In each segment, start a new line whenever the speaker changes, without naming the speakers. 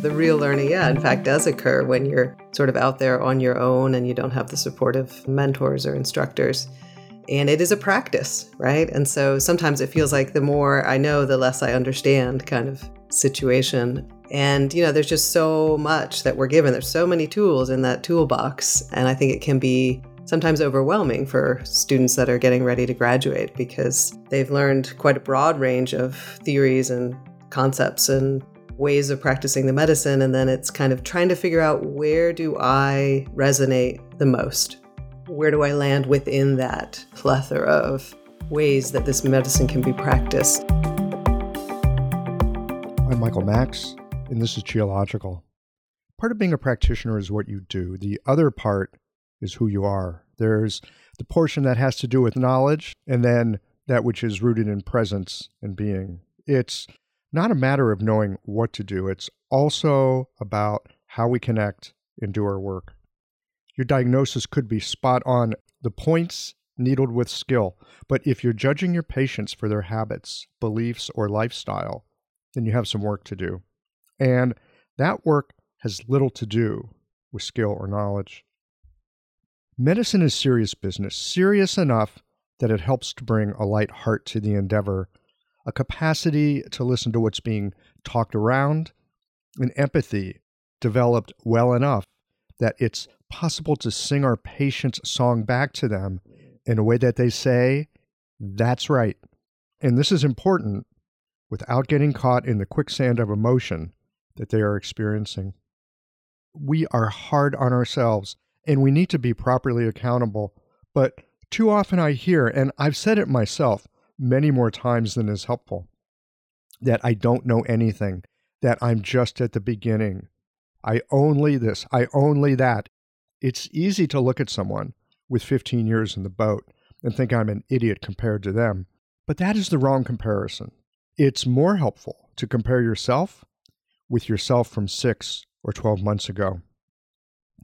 The real learning, yeah, in fact, does occur when you're sort of out there on your own and you don't have the supportive mentors or instructors. And it is a practice, right? And so sometimes it feels like the more I know, the less I understand kind of situation. And, you know, there's just so much that we're given. There's so many tools in that toolbox. And I think it can be sometimes overwhelming for students that are getting ready to graduate because they've learned quite a broad range of theories and concepts and ways of practicing the medicine. And then it's kind of trying to figure out where do I resonate the most? Where do I land within that plethora of ways that this medicine can be practiced?
I'm Michael Max, and this is Qiological. Part of being a practitioner is what you do. The other part is who you are. There's the portion that has to do with knowledge, and then that which is rooted in presence and being. It's not a matter of knowing what to do, it's also about how we connect and do our work. Your diagnosis could be spot on, the points needled with skill, but if you're judging your patients for their habits, beliefs, or lifestyle, then you have some work to do. And that work has little to do with skill or knowledge. Medicine is serious business, serious enough that it helps to bring a light heart to the endeavor, a capacity to listen to what's being talked around, an empathy developed well enough that it's possible to sing our patient's song back to them in a way that they say, That's right. And this is important without getting caught in the quicksand of emotion that they are experiencing. We are hard on ourselves and we need to be properly accountable. But too often I hear, and I've said it myself many more times than is helpful, that I don't know anything, that I'm just at the beginning. I only this, I only that. It's easy to look at someone with 15 years in the boat and think I'm an idiot compared to them, but that is the wrong comparison. It's more helpful to compare yourself with yourself from six or 12 months ago.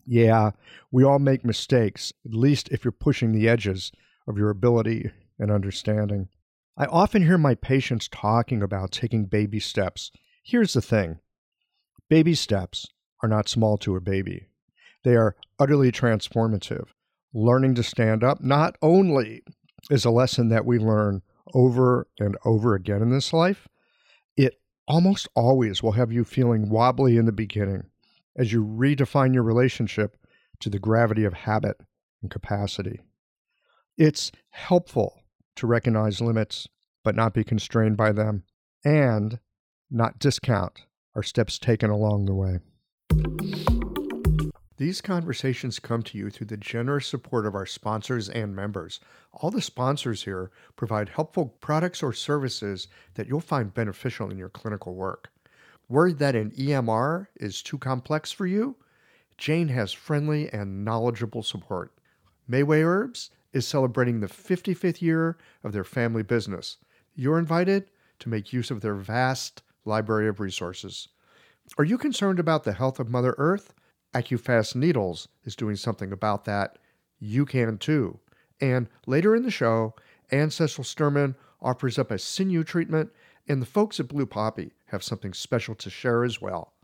Yeah, we all make mistakes, at least if you're pushing the edges of your ability and understanding. I often hear my patients talking about taking baby steps. Here's the thing baby steps are not small to a baby, they are utterly transformative. Learning to stand up not only is a lesson that we learn over and over again in this life, it almost always will have you feeling wobbly in the beginning as you redefine your relationship to the gravity of habit and capacity. It's helpful to recognize limits, but not be constrained by them, and not discount our steps taken along the way. These conversations come to you through the generous support of our sponsors and members. All the sponsors here provide helpful products or services that you'll find beneficial in your clinical work. Worried that an EMR is too complex for you? Jane has friendly and knowledgeable support. Mayway Herbs is celebrating the 55th year of their family business. You're invited to make use of their vast library of resources. Are you concerned about the health of Mother Earth? AccuFast Needles is doing something about that. You can too. And later in the show, Anne Cecil Sturman offers up a sinew treatment and the folks at Blue Poppy have something special to share as well.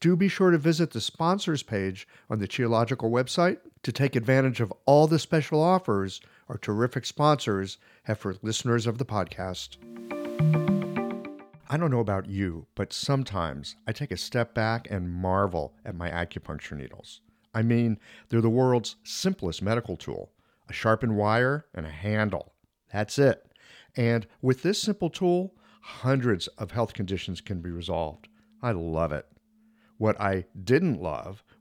Do be sure to visit the sponsors page on the Qiological website to take advantage of all the special offers our terrific sponsors have for listeners of the podcast. I don't know about you, but sometimes I take a step back and marvel at my acupuncture needles. I mean, they're the world's simplest medical tool a sharpened wire and a handle. That's it. And with this simple tool, hundreds of health conditions can be resolved. I love it. What I didn't love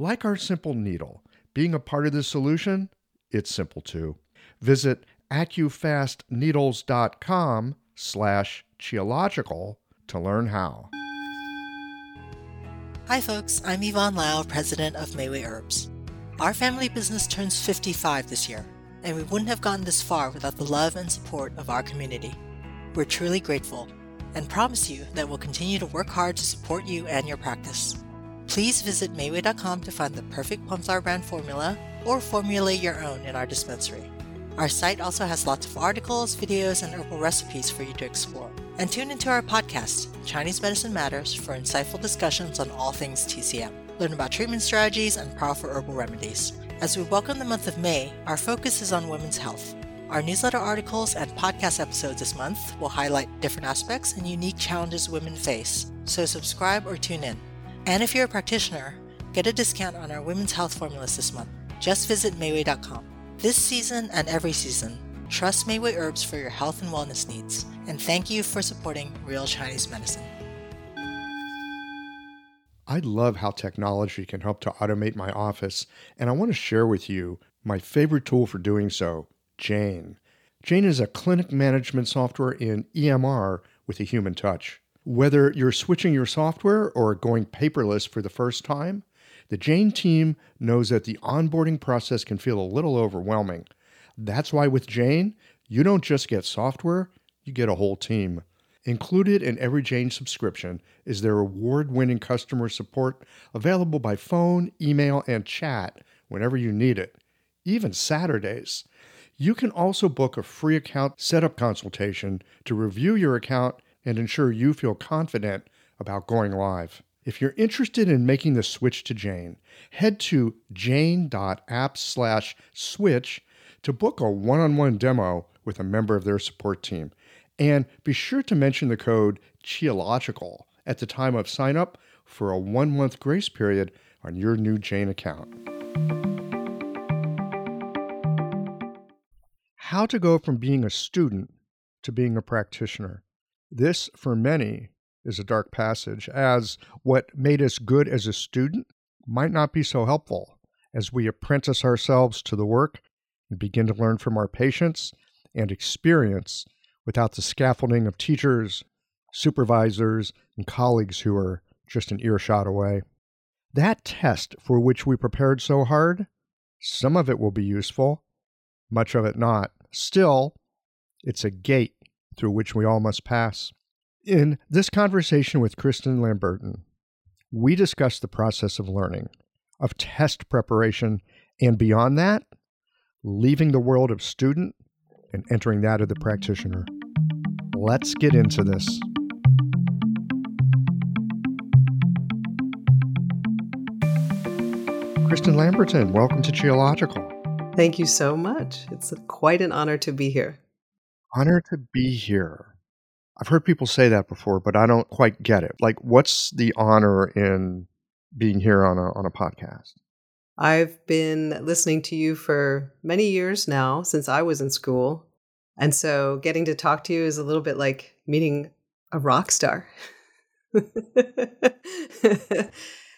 Like our simple needle, being a part of the solution, it's simple too. Visit accufastneedles.com slash qiological to learn how.
Hi, folks. I'm Yvonne Lau, president of Mayway Herbs. Our family business turns 55 this year, and we wouldn't have gotten this far without the love and support of our community. We're truly grateful and promise you that we'll continue to work hard to support you and your practice. Please visit Mayway.com to find the perfect Plumflower brand formula or formulate your own in our dispensary. Our site also has lots of articles, videos, and herbal recipes for you to explore. And tune into our podcast, Chinese Medicine Matters, for insightful discussions on all things TCM. Learn about treatment strategies and powerful herbal remedies. As we welcome the month of May, our focus is on women's health. Our newsletter articles and podcast episodes this month will highlight different aspects and unique challenges women face, so subscribe or tune in. And if you're a practitioner, get a discount on our women's health formulas this month. Just visit Mayway.com. This season and every season, trust Mayway Herbs for your health and wellness needs, and thank you for supporting Real Chinese Medicine.
I love how technology can help to automate my office, and I want to share with you my favorite tool for doing so, Jane. Jane is a clinic management software in EMR with a human touch. Whether you're switching your software or going paperless for the first time, the Jane team knows that the onboarding process can feel a little overwhelming. That's why with Jane, you don't just get software, you get a whole team. Included in every Jane subscription is their award winning customer support available by phone, email, and chat whenever you need it, even Saturdays. You can also book a free account setup consultation to review your account and ensure you feel confident about going live. If you're interested in making the switch to Jane, head to jane.app/switch to book a one-on-one demo with a member of their support team. And be sure to mention the code QIOLOGICAL at the time of sign up for a one-month grace period on your new Jane account. How to go from being a student to being a practitioner. This, for many, is a dark passage, as what made us good as a student might not be so helpful as we apprentice ourselves to the work and begin to learn from our patients and experience without the scaffolding of teachers, supervisors, and colleagues who are just an earshot away. That test for which we prepared so hard, some of it will be useful, much of it not. Still, it's a gate through which we all must pass. In this conversation with Kristen Lamberton, we discussed the process of learning, of test preparation, and beyond that, leaving the world of student and entering that of the practitioner. Let's get into this. Kristen Lamberton, welcome to Qiological.
Thank you so much. It's quite an honor to be here.
Honor to be here. I've heard people say that before, but I don't quite get it. Like, what's the honor in being here on a on a podcast?
I've been listening to you for many years now, since I was in school, and so getting to talk to you is a little bit like meeting a rock star.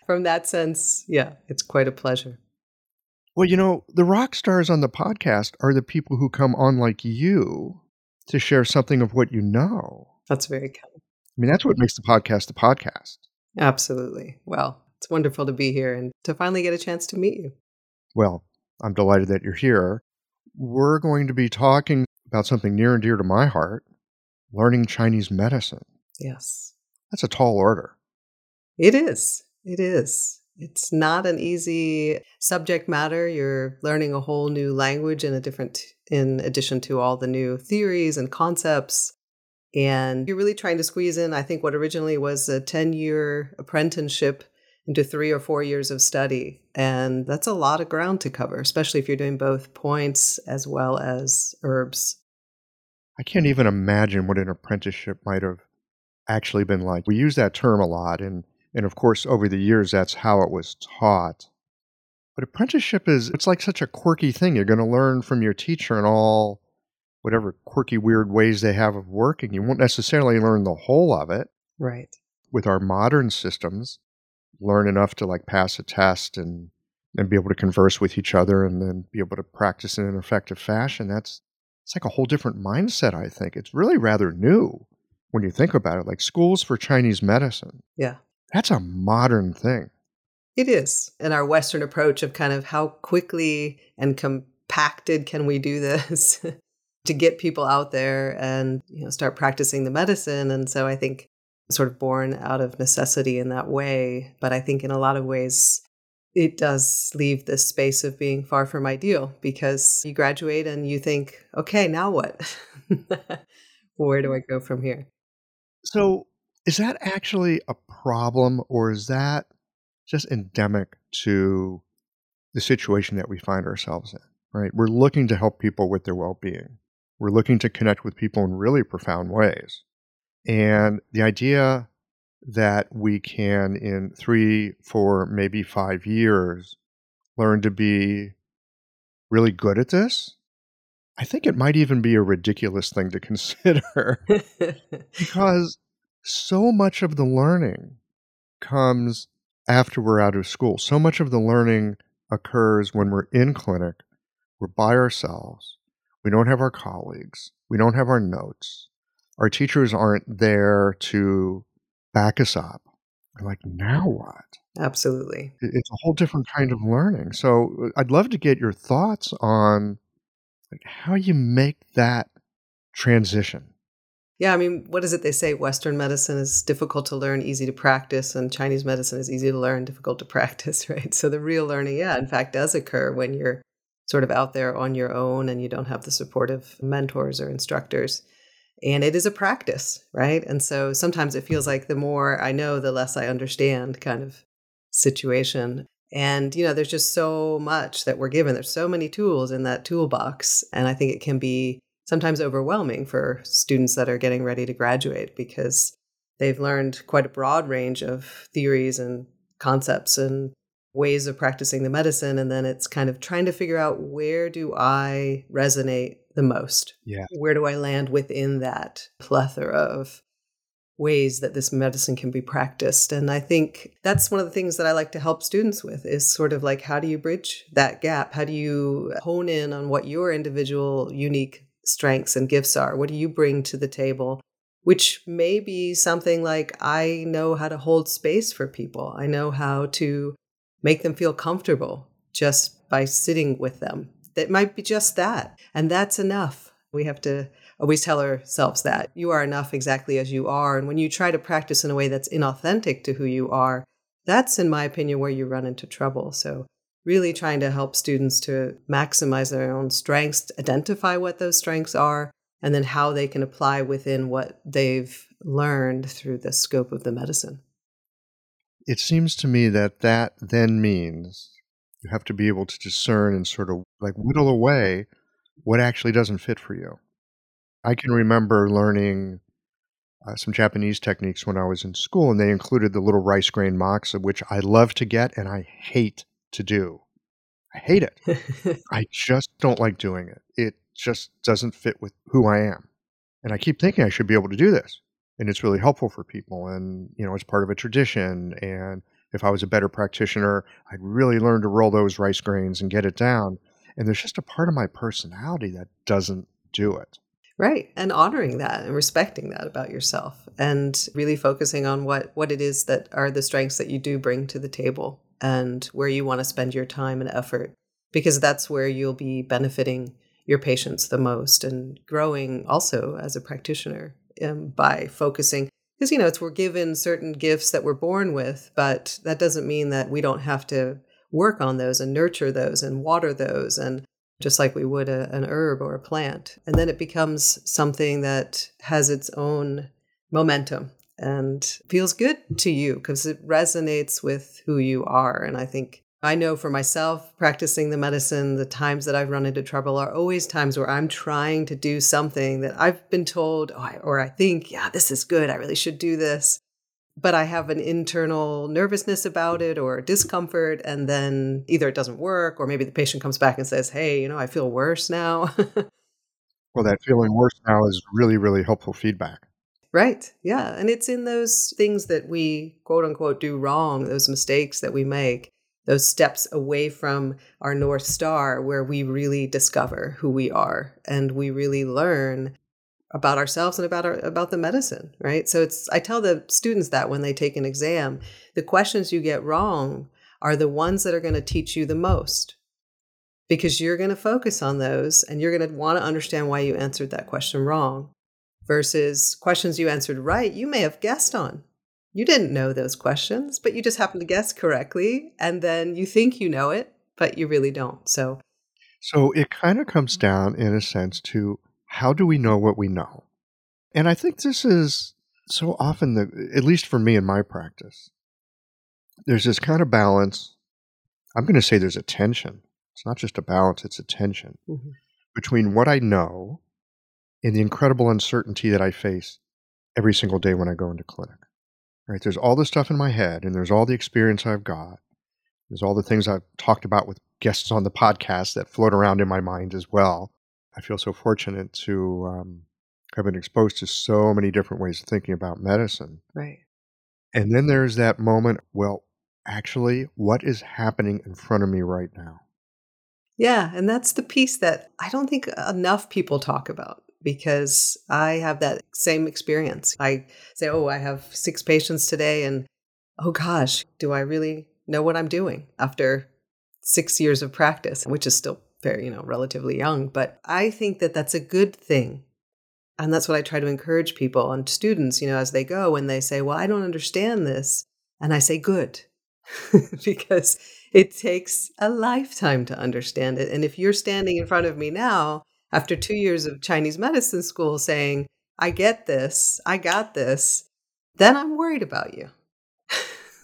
From that sense, yeah, it's quite a pleasure.
Well, you know, the rock stars on the podcast are the people who come on like you to share something of what you know.
That's very kind.
I mean, that's what makes the podcast the podcast.
Absolutely. Well, it's wonderful to be here and to finally get a chance to meet you.
Well, I'm delighted that you're here. We're going to be talking about something near and dear to my heart learning Chinese medicine.
Yes.
That's a tall order.
It is. It is. It's not an easy subject matter. You're learning a whole new language in a different in addition to all the new theories and concepts. And you're really trying to squeeze in, I think, what originally was a 10 year apprenticeship into three or four years of study. And that's a lot of ground to cover, especially if you're doing both points as well as herbs.
I can't even imagine what an apprenticeship might have actually been like. We use that term a lot, and, and of course, over the years, that's how it was taught. But apprenticeship is, it's like such a quirky thing. You're going to learn from your teacher and all whatever quirky, weird ways they have of working. You won't necessarily learn the whole of it.
Right.
With our modern systems, learn enough to like pass a test and and be able to converse with each other and then be able to practice in an effective fashion. That's it's like a whole different mindset, I think. It's really rather new when you think about it, like schools for Chinese medicine.
Yeah.
That's a modern thing.
It is. And our Western approach of kind of how quickly and compacted can we do this to get people out there and you know start practicing the medicine. And so I think sort of born out of necessity in that way. But I think in a lot of ways it does leave this space of being far from ideal because you graduate and you think, okay, now what? Where do I go from here?
So, is that actually a problem or is that just endemic to the situation that we find ourselves in, right? We're looking to help people with their well being, we're looking to connect with people in really profound ways. And the idea that we can, in three, four, maybe five years, learn to be really good at this, I think it might even be a ridiculous thing to consider because so much of the learning comes after we're out of school. So much of the learning occurs when we're in clinic, we're by ourselves, we don't have our colleagues, we don't have our notes. Our teachers aren't there to back us up. We're like, now what?
Absolutely.
It's a whole different kind of learning. So uh, I'd love to get your thoughts on like how you make that transition.
Yeah, I mean, what is it they say? Western medicine is difficult to learn, easy to practice, and Chinese medicine is easy to learn, difficult to practice, right? So the real learning, yeah, in fact, does occur when you're sort of out there on your own and you don't have the support of mentors or instructors. And it is a practice, right? And so sometimes it feels like the more I know, the less I understand kind of situation. And, you know, there's just so much that we're given. There's so many tools in that toolbox. And I think it can be sometimes overwhelming for students that are getting ready to graduate because they've learned quite a broad range of theories and concepts and ways of practicing the medicine and then it's kind of trying to figure out where do I resonate the most?
Yeah.
Where do I land within that plethora of ways that this medicine can be practiced? And I think that's one of the things that I like to help students with is sort of like how do you bridge that gap? How do you hone in on what your individual unique strengths and gifts are. What do you bring to the table? Which may be something like I know how to hold space for people. I know how to make them feel comfortable just by sitting with them. That might be just that. And that's enough. We have to always tell ourselves that you are enough exactly as you are. And when you try to practice in a way that's inauthentic to who you are, that's, in my opinion, where you run into trouble. So really trying to help students to maximize their own strengths, identify what those strengths are, and then how they can apply within what they've learned through the scope of the medicine.
It seems to me that that then means you have to be able to discern and sort of like whittle away what actually doesn't fit for you. I can remember learning uh, some Japanese techniques when I was in school, and they included the little rice grain moxa, which I love to get and I hate to do. I hate it. I just don't like doing it. It just doesn't fit with who I am. And I keep thinking I should be able to do this. And it's really helpful for people. And, you know, it's part of a tradition. And if I was a better practitioner, I'd really learn to roll those rice grains and get it down. And there's just a part of my personality that doesn't do it.
Right. And honoring that and respecting that about yourself and really focusing on what, what it is that are the strengths that you do bring to the table and where you want to spend your time and effort, because that's where you'll be benefiting your patients the most and growing also as a practitioner um, by focusing. Because, you know, it's we're given certain gifts that we're born with, but that doesn't mean that we don't have to work on those and nurture those and water those and just like we would a, an herb or a plant. And then it becomes something that has its own momentum and feels good to you because it resonates with who you are. And I think I know for myself, practicing the medicine, the times that I've run into trouble are always times where I'm trying to do something that I've been told, oh, or I think, yeah, this is good. I really should do this. But I have an internal nervousness about it or discomfort. And then either it doesn't work, or maybe the patient comes back and says, hey, you know, I feel worse now.
well, that feeling worse now is really, really helpful feedback.
Right. Yeah. And it's in those things that we quote unquote do wrong, those mistakes that we make, those steps away from our North Star where we really discover who we are and we really learn about ourselves and about our about the medicine, right? So it's I tell the students that when they take an exam, the questions you get wrong are the ones that are going to teach you the most. Because you're going to focus on those and you're going to want to understand why you answered that question wrong versus questions you answered right, you may have guessed on. You didn't know those questions, but you just happened to guess correctly and then you think you know it, but you really don't. So
so it kind of comes down in a sense to how do we know what we know? And I think this is so often the at least for me in my practice, there's this kind of balance. I'm going to say there's a tension. It's not just a balance, it's a tension mm-hmm. between what I know and the incredible uncertainty that I face every single day when I go into clinic. Right? There's all the stuff in my head and there's all the experience I've got. There's all the things I've talked about with guests on the podcast that float around in my mind as well. I feel so fortunate to um, have been exposed to so many different ways of thinking about medicine.
Right.
And then there's that moment, well, actually, what is happening in front of me right now?
Yeah. And that's the piece that I don't think enough people talk about because I have that same experience. I say, oh, I have six patients today, and oh gosh, do I really know what I'm doing after six years of practice, which is still very, you know, relatively young. But I think that that's a good thing. And that's what I try to encourage people and students, you know, as they go and they say, well, I don't understand this. And I say, good, because it takes a lifetime to understand it. And if you're standing in front of me now, after two years of Chinese medicine school, saying, I get this, I got this, then I'm worried about you.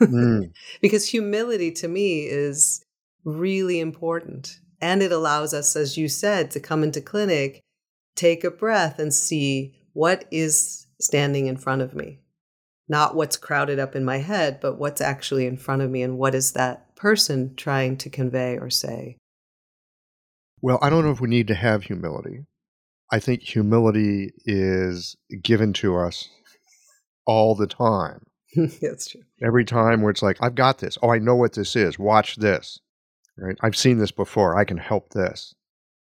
mm. Because humility to me is really important. And it allows us, as you said, to come into clinic, take a breath, and see what is standing in front of me. Not what's crowded up in my head, but what's actually in front of me, and what is that person trying to convey or say.
Well, I don't know if we need to have humility. I think humility is given to us all the time.
That's true.
Every time where it's like, I've got this. Oh, I know what this is. Watch this right? I've seen this before. I can help this.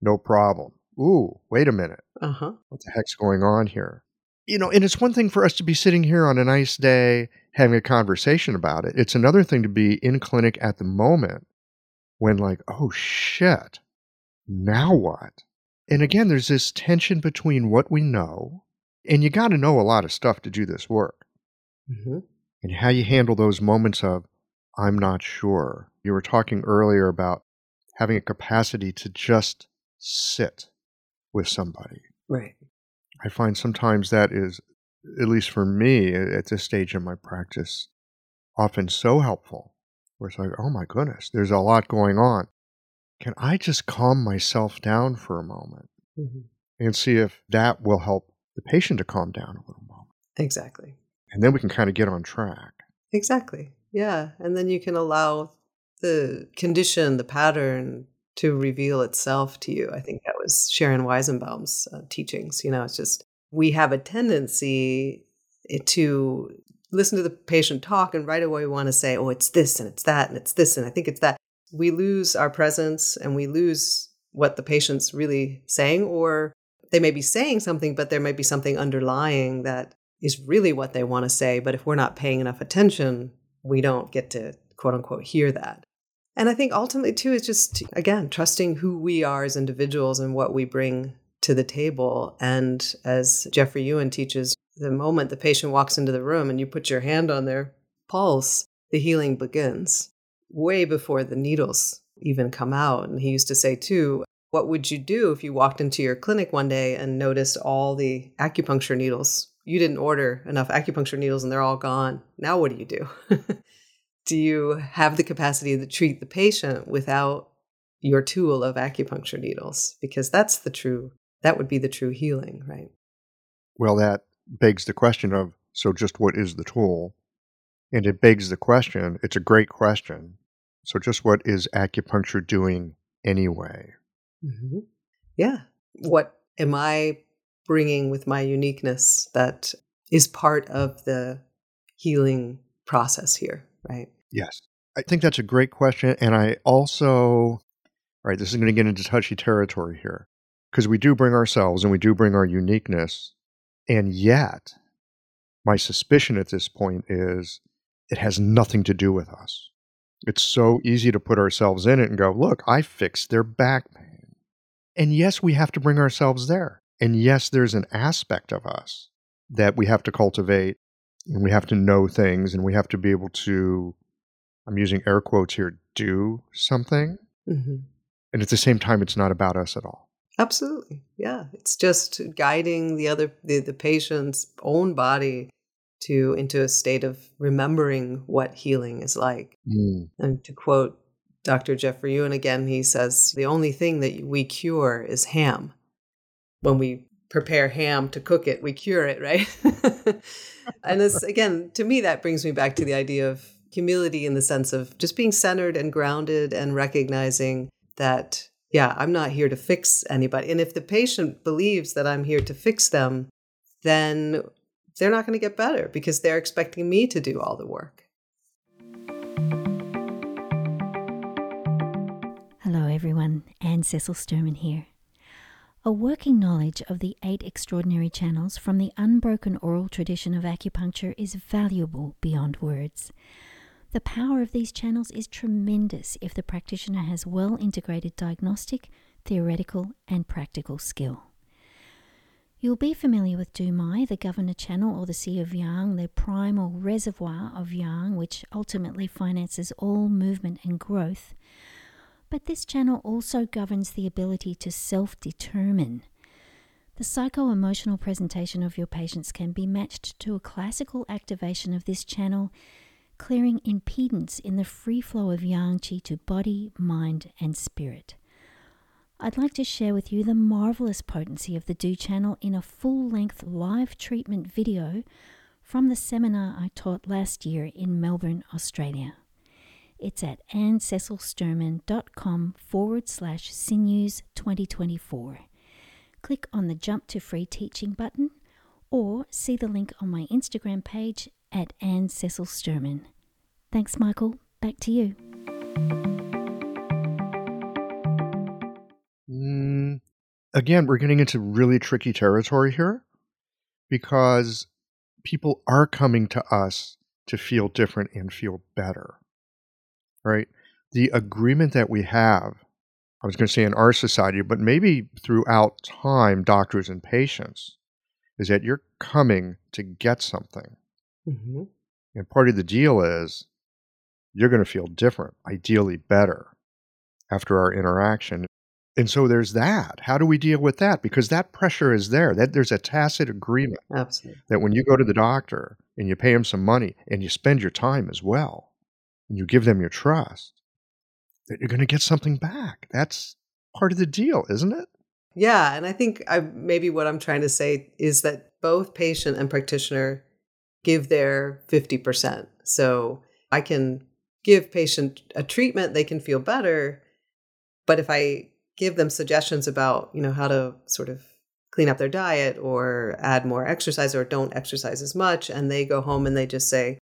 No problem. Ooh, wait a minute.
Uh-huh.
What the heck's going on here? You know, and it's one thing for us to be sitting here on a nice day having a conversation about it. It's another thing to be in clinic at the moment when, like, oh shit, now what? And again, there's this tension between what we know, and you got to know a lot of stuff to do this work. Mm-hmm. And how you handle those moments of, I'm not sure. You were talking earlier about having a capacity to just sit with somebody.
Right.
I find sometimes that is, at least for me at this stage in my practice, often so helpful. Where it's like, oh my goodness, there's a lot going on. Can I just calm myself down for a moment mm-hmm. and see if that will help the patient to calm down a little moment?
Exactly.
And then we can kind of get on track.
Exactly. Yeah. And then you can allow the condition, the pattern to reveal itself to you. I think that was Sharon Weizenbaum's uh, teachings. You know, it's just we have a tendency to listen to the patient talk and right away we want to say, oh, it's this and it's that and it's this and I think it's that. We lose our presence and we lose what the patient's really saying, or they may be saying something, but there may be something underlying that is really what they want to say. But if we're not paying enough attention, we don't get to quote unquote hear that. And I think ultimately, too, is just, again, trusting who we are as individuals and what we bring to the table. And as Jeffrey Yuen teaches, the moment the patient walks into the room and you put your hand on their pulse, the healing begins way before the needles even come out. And he used to say, too, what would you do if you walked into your clinic one day and noticed all the acupuncture needles? You didn't order enough acupuncture needles and they're all gone. Now, what do you do? do you have the capacity to treat the patient without your tool of acupuncture needles? Because that's the true, that would be the true healing, right?
Well, that begs the question of so just what is the tool? And it begs the question, it's a great question. So, just what is acupuncture doing anyway?
Mm-hmm. Yeah. What am I bringing with my uniqueness that is part of the healing process here, right?
Yes. I think that's a great question. And I also, right, this is going to get into touchy territory here because we do bring ourselves and we do bring our uniqueness And yet, my suspicion at this point is it has nothing to do with us. It's so easy to put ourselves in it and go, look, I fixed their back pain. And yes, we have to bring ourselves there. And yes, there's an aspect of us that we have to cultivate and we have to know things and we have to be able to, I'm using air quotes here, do something. Mm-hmm. And at the same time, it's not about us at all.
Absolutely. Yeah. It's just guiding the other, the, the patient's own body to into a state of remembering what healing is like. Mm. And to quote Dr. Jeffrey Yuen again, he says, the only thing that we cure is ham. When we prepare ham to cook it, we cure it, right? and this, again, to me, that brings me back to the idea of humility in the sense of just being centered and grounded and recognizing that, yeah, I'm not here to fix anybody. And if the patient believes that I'm here to fix them, then they're not going to get better because they're expecting me to do all the work.
Hello, everyone. Anne Cecil Sturman here. A working knowledge of the eight extraordinary channels from the unbroken oral tradition of acupuncture is valuable beyond words. The power of these channels is tremendous if the practitioner has well integrated diagnostic, theoretical, and practical skill. You'll be familiar with Dumai, the governor channel, or the Sea of Yang, the primal reservoir of Yang, which ultimately finances all movement and growth. But this channel also governs the ability to self determine. The psycho emotional presentation of your patients can be matched to a classical activation of this channel, clearing impedance in the free flow of yang qi to body, mind, and spirit. I'd like to share with you the marvelous potency of the Du channel in a full length live treatment video from the seminar I taught last year in Melbourne, Australia. It's at annececilsturman.com forward slash sinews 2024. Click on the Jump to Free Teaching button or see the link on my Instagram page at Anne Cecil Sturman. Thanks, Michael. Back to you.
Mm, again, we're getting into really tricky territory here because people are coming to us to feel different and feel better right? The agreement that we have, I was going to say in our society, but maybe throughout time, doctors and patients, is that you're coming to get something. Mm-hmm. And part of the deal is you're going to feel different, ideally better after our interaction. And so there's that. How do we deal with that? Because that pressure is there. That there's a tacit agreement
Absolutely.
that when you go to the doctor and you pay him some money and you spend your time as well, and you give them your trust, that you're going to get something back. That's part of the deal, isn't it?
Yeah, and I think I maybe what I'm trying to say is that both patient and practitioner give their 50%. So I can give patient a treatment, they can feel better, but if I give them suggestions about, you know, how to sort of clean up their diet or add more exercise or don't exercise as much and they go home and they just say,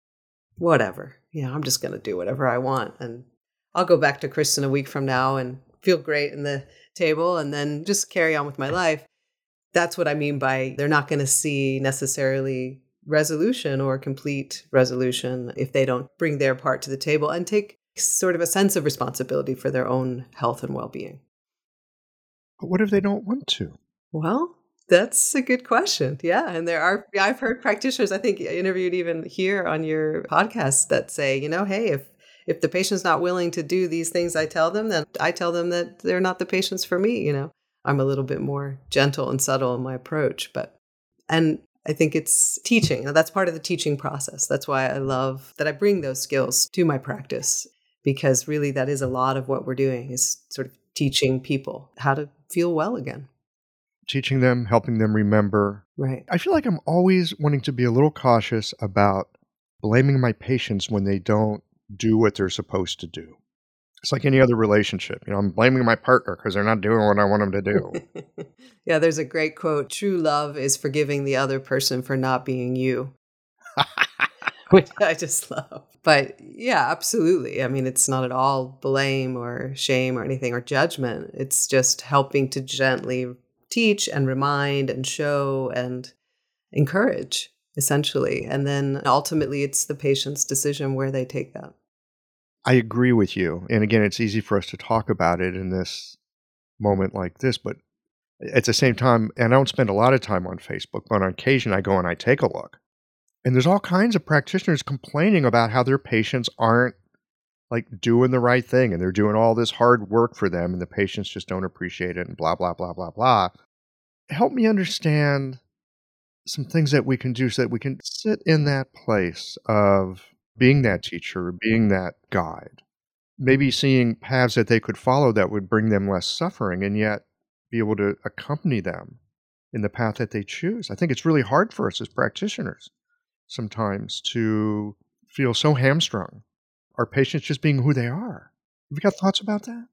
whatever. Yeah, I'm just going to do whatever I want. And I'll go back to Kristen a week from now and feel great in the table and then just carry on with my life. That's what I mean by they're not going to see necessarily resolution or complete resolution if they don't bring their part to the table and take sort of a sense of responsibility for their own health and well being.
But what if they don't want to?
Well, that's a good question. Yeah. And there are, I've heard practitioners, I think interviewed even here on your podcast that say, you know, hey, if, if the patient's not willing to do these things I tell them, then I tell them that they're not the patients for me. You know, I'm a little bit more gentle and subtle in my approach, but, and I think it's teaching. That's part of the teaching process. That's why I love that I bring those skills to my practice because really that is a lot of what we're doing is sort of teaching people how to feel well again
teaching them, helping them remember.
Right.
I feel like I'm always wanting to be a little cautious about blaming my patients when they don't do what they're supposed to do. It's like any other relationship. You know, I'm blaming my partner because they're not doing what I want them to do.
yeah, there's a great quote True love is forgiving the other person for not being you, which I just love. But yeah, absolutely. I mean, it's not at all blame or shame or anything or judgment. It's just helping to gently teach and remind and show and encourage, essentially. And then ultimately, it's the patient's decision where they take that.
I agree with you. And again, it's easy for us to talk about it in this moment like this, but at the same time, and I don't spend a lot of time on Facebook, but on occasion I go and I take a look. And there's all kinds of practitioners complaining about how their patients aren't like doing the right thing and they're doing all this hard work for them and the patients just don't appreciate it and blah, blah, blah, blah, blah. Help me understand some things that we can do so that we can sit in that place of being that teacher, being that guide, maybe seeing paths that they could follow that would bring them less suffering and yet be able to accompany them in the path that they choose. I think it's really hard for us as practitioners sometimes to feel so hamstrung. Our patients just being who they are. Have you got thoughts about that?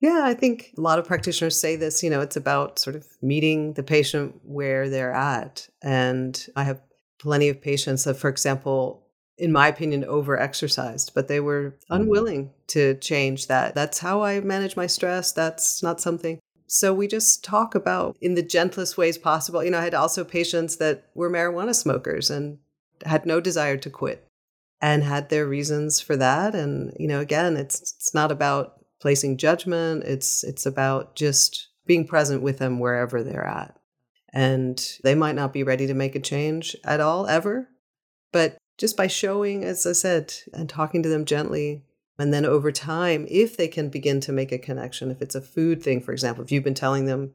Yeah, I think a lot of practitioners say this, you know, it's about sort of meeting the patient where they're at. And I have plenty of patients that, for example, in my opinion, over exercised, but they were mm-hmm. unwilling to change that. That's how I manage my stress. That's not something. So we just talk about in the gentlest ways possible. You know, I had also patients that were marijuana smokers and had no desire to quit and had their reasons for that. And, you know, again, it's it's not about placing judgment. It's it's about just being present with them wherever they're at. And they might not be ready to make a change at all ever, but just by showing as I said and talking to them gently and then over time if they can begin to make a connection if it's a food thing for example if you've been telling them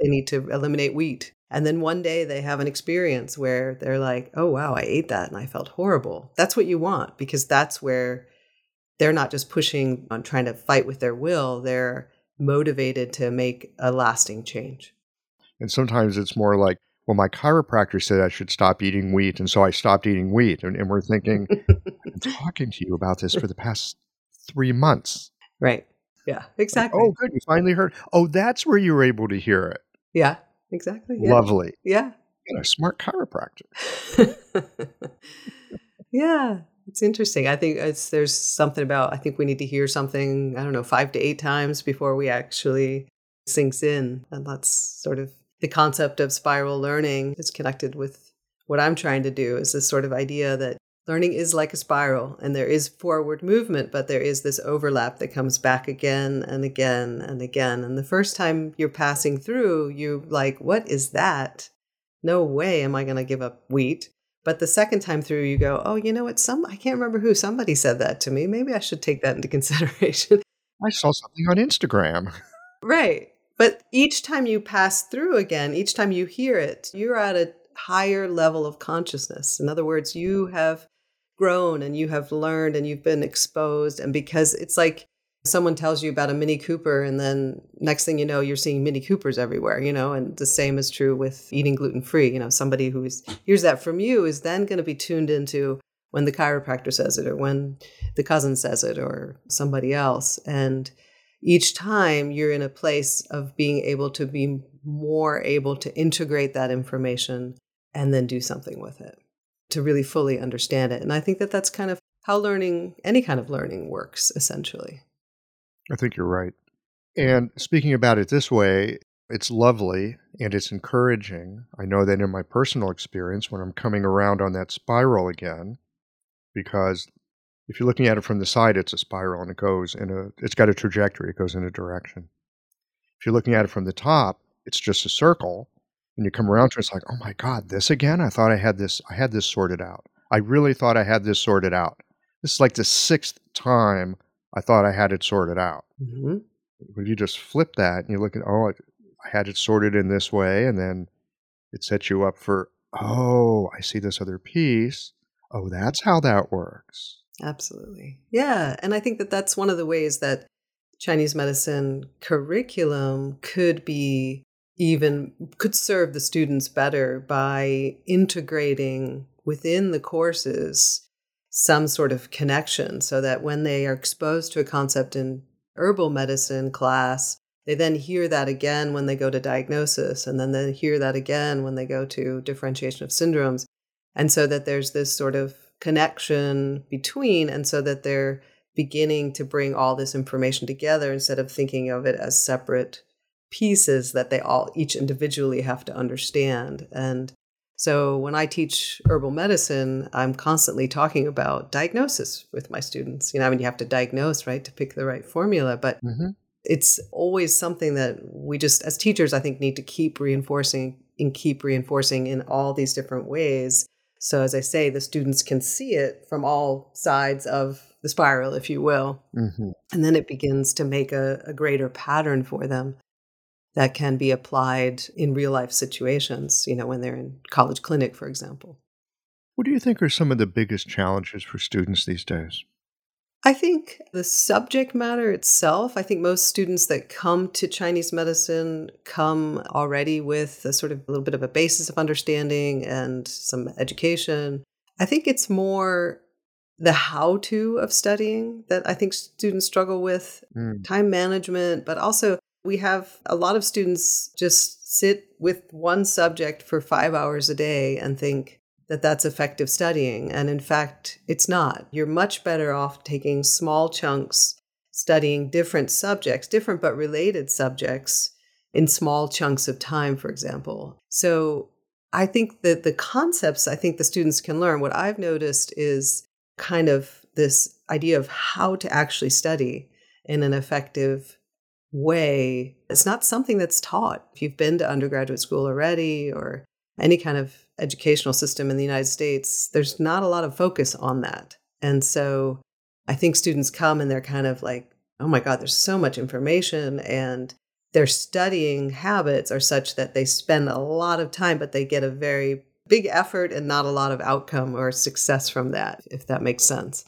they need to eliminate wheat and then one day they have an experience where they're like, oh, wow, I ate that and I felt horrible. That's what you want because that's where they're not just pushing on trying to fight with their will, they're motivated to make a lasting change.
And sometimes it's more like, well, my chiropractor said I should stop eating wheat. And so I stopped eating wheat. And, and we're thinking, I'm talking to you about this for the past three months.
Right. Yeah, exactly.
Like, oh, good. You finally heard. Oh, that's where you were able to hear it.
Yeah, exactly. Yeah.
Lovely.
Yeah.
You know, smart chiropractor.
yeah. It's interesting. I think it's there's something about I think we need to hear something, I don't know, five to eight times before we actually sinks in. And that's sort of the concept of spiral learning is connected with what I'm trying to do is this sort of idea that learning is like a spiral and there is forward movement, but there is this overlap that comes back again and again and again. And the first time you're passing through, you like, what is that? No way am I going to give up wheat. But the second time through, you go, oh, you know what? Some I can't remember who somebody said that to me. Maybe I should take that into consideration.
I saw something on Instagram.
right. But each time you pass through again, each time you hear it, you're at a higher level of consciousness. In other words, you have grown and you have learned and you've been exposed. And because it's like someone tells you about a Mini Cooper, and then next thing you know, you're seeing Mini Coopers everywhere, you know, and the same is true with eating gluten free. You know, somebody who hears that from you is then going to be tuned into when the chiropractor says it or when the cousin says it or somebody else. And each time you're in a place of being able to be more able to integrate that information and then do something with it to really fully understand it. And I think that that's kind of how learning, any kind of learning, works essentially.
I think you're right. And speaking about it this way, it's lovely and it's encouraging. I know that in my personal experience, when I'm coming around on that spiral again, because if you're looking at it from the side, it's a spiral and it goes in a, it's got a trajectory, it goes in a direction. If you're looking at it from the top, it's just a circle. And you come around to it, it's like, oh my God, this again? I thought I had this, I had this sorted out. I really thought I had this sorted out. This is like the sixth time I thought I had it sorted out. Mm-hmm. But you just flip that and you look at, oh, I had it sorted in this way, and then it sets you up for, oh, I see this other piece. Oh, that's how that works.
Absolutely. Yeah. And I think that that's one of the ways that Chinese medicine curriculum could be even could serve the students better by integrating within the courses some sort of connection so that when they are exposed to a concept in herbal medicine class, they then hear that again when they go to diagnosis, and then they hear that again when they go to differentiation of syndromes. And so that there's this sort of connection between, and so that they're beginning to bring all this information together instead of thinking of it as separate pieces that they all each individually have to understand. And So when I teach herbal medicine, I'm constantly talking about diagnosis with my students. You know, I mean, you have to diagnose, right, to pick the right formula, but mm-hmm. it's always something that we just, as teachers, I think, need to keep reinforcing and keep reinforcing in all these different ways. So, as I say, the students can see it from all sides of the spiral, if you will. Mm-hmm. And then it begins to make a, a greater pattern for them that can be applied in real life situations, you know, when they're in college clinic, for example.
What do you think are some of the biggest challenges for students these days?
I think the subject matter itself, I think most students that come to Chinese medicine come already with a sort of a little bit of a basis of understanding and some education. I think it's more the how to of studying that I think students struggle with mm. time management, but also we have a lot of students just sit with one subject for five hours a day and think that that's effective studying. And in fact, it's not. You're much better off taking small chunks, studying different subjects, different but related subjects in small chunks of time, for example. So I think that the concepts I think the students can learn, what I've noticed is kind of this idea of how to actually study in an effective way. It's not something that's taught. If you've been to undergraduate school already or any kind of educational system in the United States, there's not a lot of focus on that. And so I think students come and they're kind of like, oh my God, there's so much information. And their studying habits are such that they spend a lot of time, but they get a very big effort and not a lot of outcome or success from that, if that makes sense.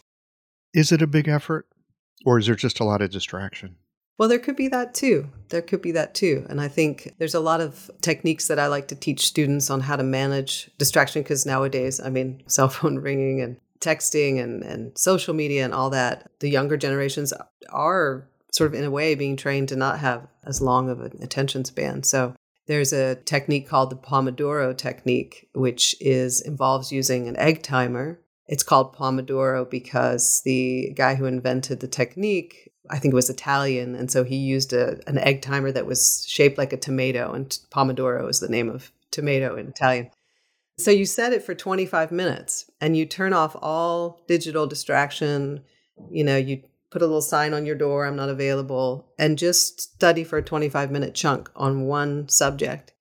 Is it a big effort or is there just a lot of distraction?
Well, there could be that too. There could be that too. And I think there's a lot of techniques that I like to teach students on how to manage distraction because nowadays, I mean, cell phone ringing and texting and, and social media and all that, the younger generations are sort of in a way being trained to not have as long of an attention span. So there's a technique called the Pomodoro technique, which is involves using an egg timer. It's called Pomodoro because the guy who invented the technique I think it was Italian, and so he used a, an egg timer that was shaped like a tomato, and Pomodoro is the name of tomato in Italian. So you set it for 25 minutes, and you turn off all digital distraction. You know, you put a little sign on your door, "I'm not available," and just study for a 25 minute chunk on one subject,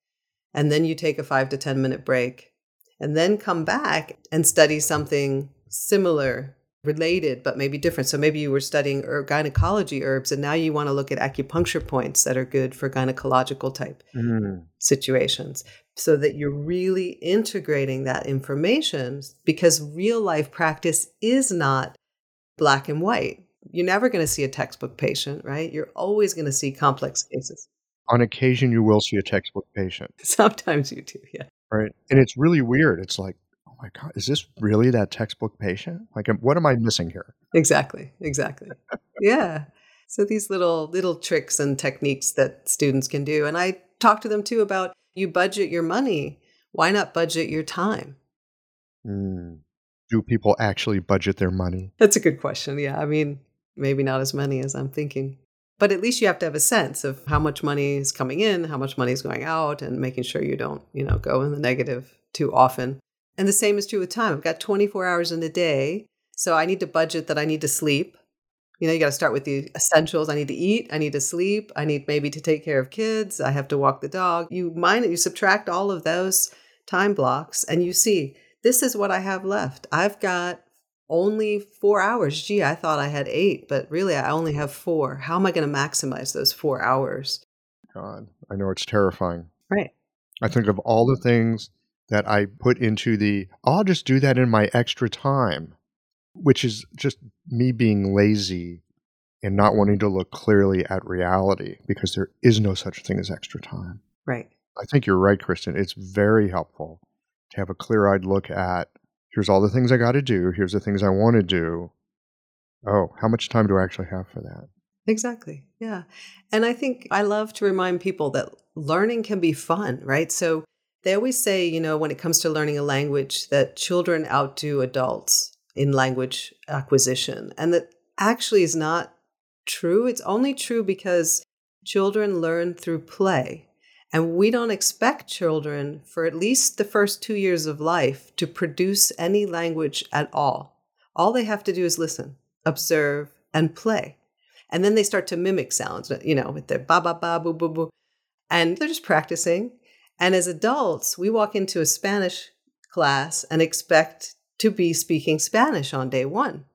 and then you take a five to 10 minute break, and then come back and study something similar related but maybe different. So maybe you were studying er- gynecology herbs and now you want to look at acupuncture points that are good for gynecological type mm. situations so that you're really integrating that information because real life practice is not black and white. You're never going to see a textbook patient, right? You're always going to see complex cases.
On occasion, you will see a textbook patient.
Sometimes you do, yeah.
Right. And it's really weird. It's like, my God, is this really that textbook patient? Like, what am I missing here?
Exactly. Exactly. yeah. So these little little tricks and techniques that students can do, and I talk to them too about you budget your money. Why not budget your time?
Mm. Do people actually budget their money?
That's a good question. Yeah, I mean, maybe not as many as I'm thinking. But at least you have to have a sense of how much money is coming in, how much money is going out, and making sure you don't, you know, go in the negative too often. And the same is true with time. I've got 24 hours in a day. So I need to budget that I need to sleep. You know, you got to start with the essentials. I need to eat. I need to sleep. I need maybe to take care of kids. I have to walk the dog. You mind it, you subtract all of those time blocks and you see this is what I have left. I've got only four hours. Gee, I thought I had eight, but really I only have four. How am I going to maximize those four hours?
God, I know it's terrifying.
Right.
I think of all the things that I put into the, oh, I'll just do that in my extra time, which is just me being lazy and not wanting to look clearly at reality because there is no such thing as extra time.
Right.
I think you're right, Kristen. It's very helpful to have a clear eyed look at here's all the things I got to do, here's the things I want to do. Oh, how much time do I actually have for that?
Exactly. Yeah. And I think I love to remind people that learning can be fun, right? So they always say, you know, when it comes to learning a language, that children outdo adults in language acquisition. And that actually is not true. It's only true because children learn through play. And we don't expect children for at least the first two years of life to produce any language at all. All they have to do is listen, observe, and play. And then they start to mimic sounds, you know, with their ba ba ba boo boo boo. And they're just practicing. And as adults, we walk into a Spanish class and expect to be speaking Spanish on day one.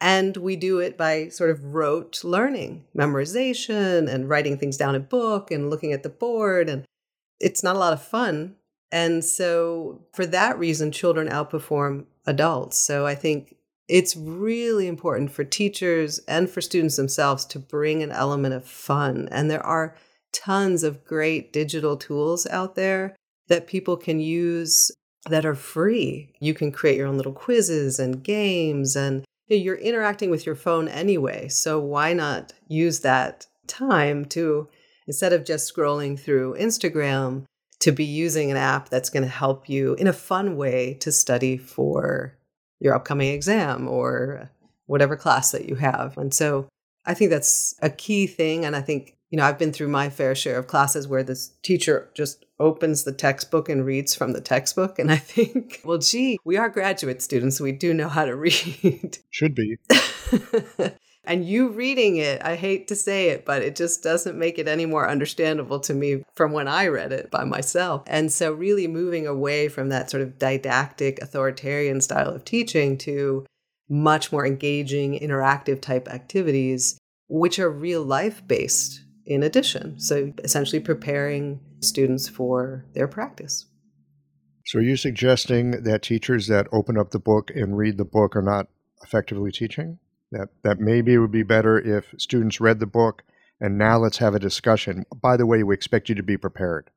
And we do it by sort of rote learning, memorization, and writing things down in a book and looking at the board. And it's not a lot of fun. And so, for that reason, children outperform adults. So, I think it's really important for teachers and for students themselves to bring an element of fun. And there are tons of great digital tools out there that people can use that are free. You can create your own little quizzes and games, and you're interacting with your phone anyway. So why not use that time to, instead of just scrolling through Instagram, to be using an app that's going to help you in a fun way to study for your upcoming exam or whatever class that you have. And so I think that's a key thing. And I think, you know, I've been through my fair share of classes where this teacher just opens the textbook and reads from the textbook. And I think, well, gee, we are graduate students. So we do know how to read.
Should be.
and you reading it, I hate to say it, but it just doesn't make it any more understandable to me from when I read it by myself. And so, really moving away from that sort of didactic, authoritarian style of teaching to much more engaging, interactive type activities, which are real life based in addition. So, essentially preparing students for their practice.
So, are you suggesting that teachers that open up the book and read the book are not effectively teaching? That, that maybe it would be better if students read the book and now let's have a discussion. By the way, we expect you to be prepared.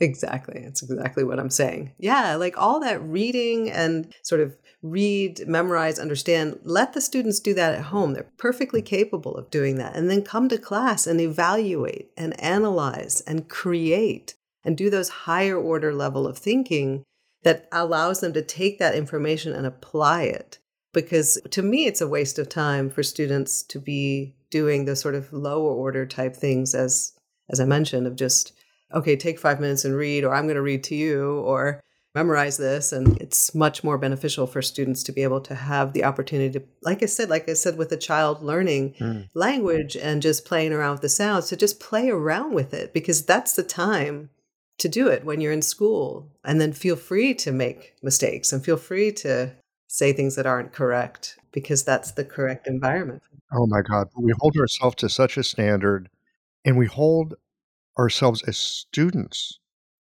Exactly. It's exactly what I'm saying. Yeah, like all that reading and sort of read, memorize, understand, let the students do that at home. They're perfectly capable of doing that. And then come to class and evaluate and analyze and create and do those higher order level of thinking that allows them to take that information and apply it. Because to me, it's a waste of time for students to be doing the sort of lower order type things as as I mentioned, of just okay, take five minutes and read, or I'm going to read to you, or memorize this. And it's much more beneficial for students to be able to have the opportunity to, like I said, like I said, with a child learning mm. language and just playing around with the sounds, to just play around with it because that's the time to do it when you're in school. And then feel free to make mistakes and feel free to say things that aren't correct because that's the correct environment.
Oh my God. We hold ourselves to such a standard and we hold ourselves as students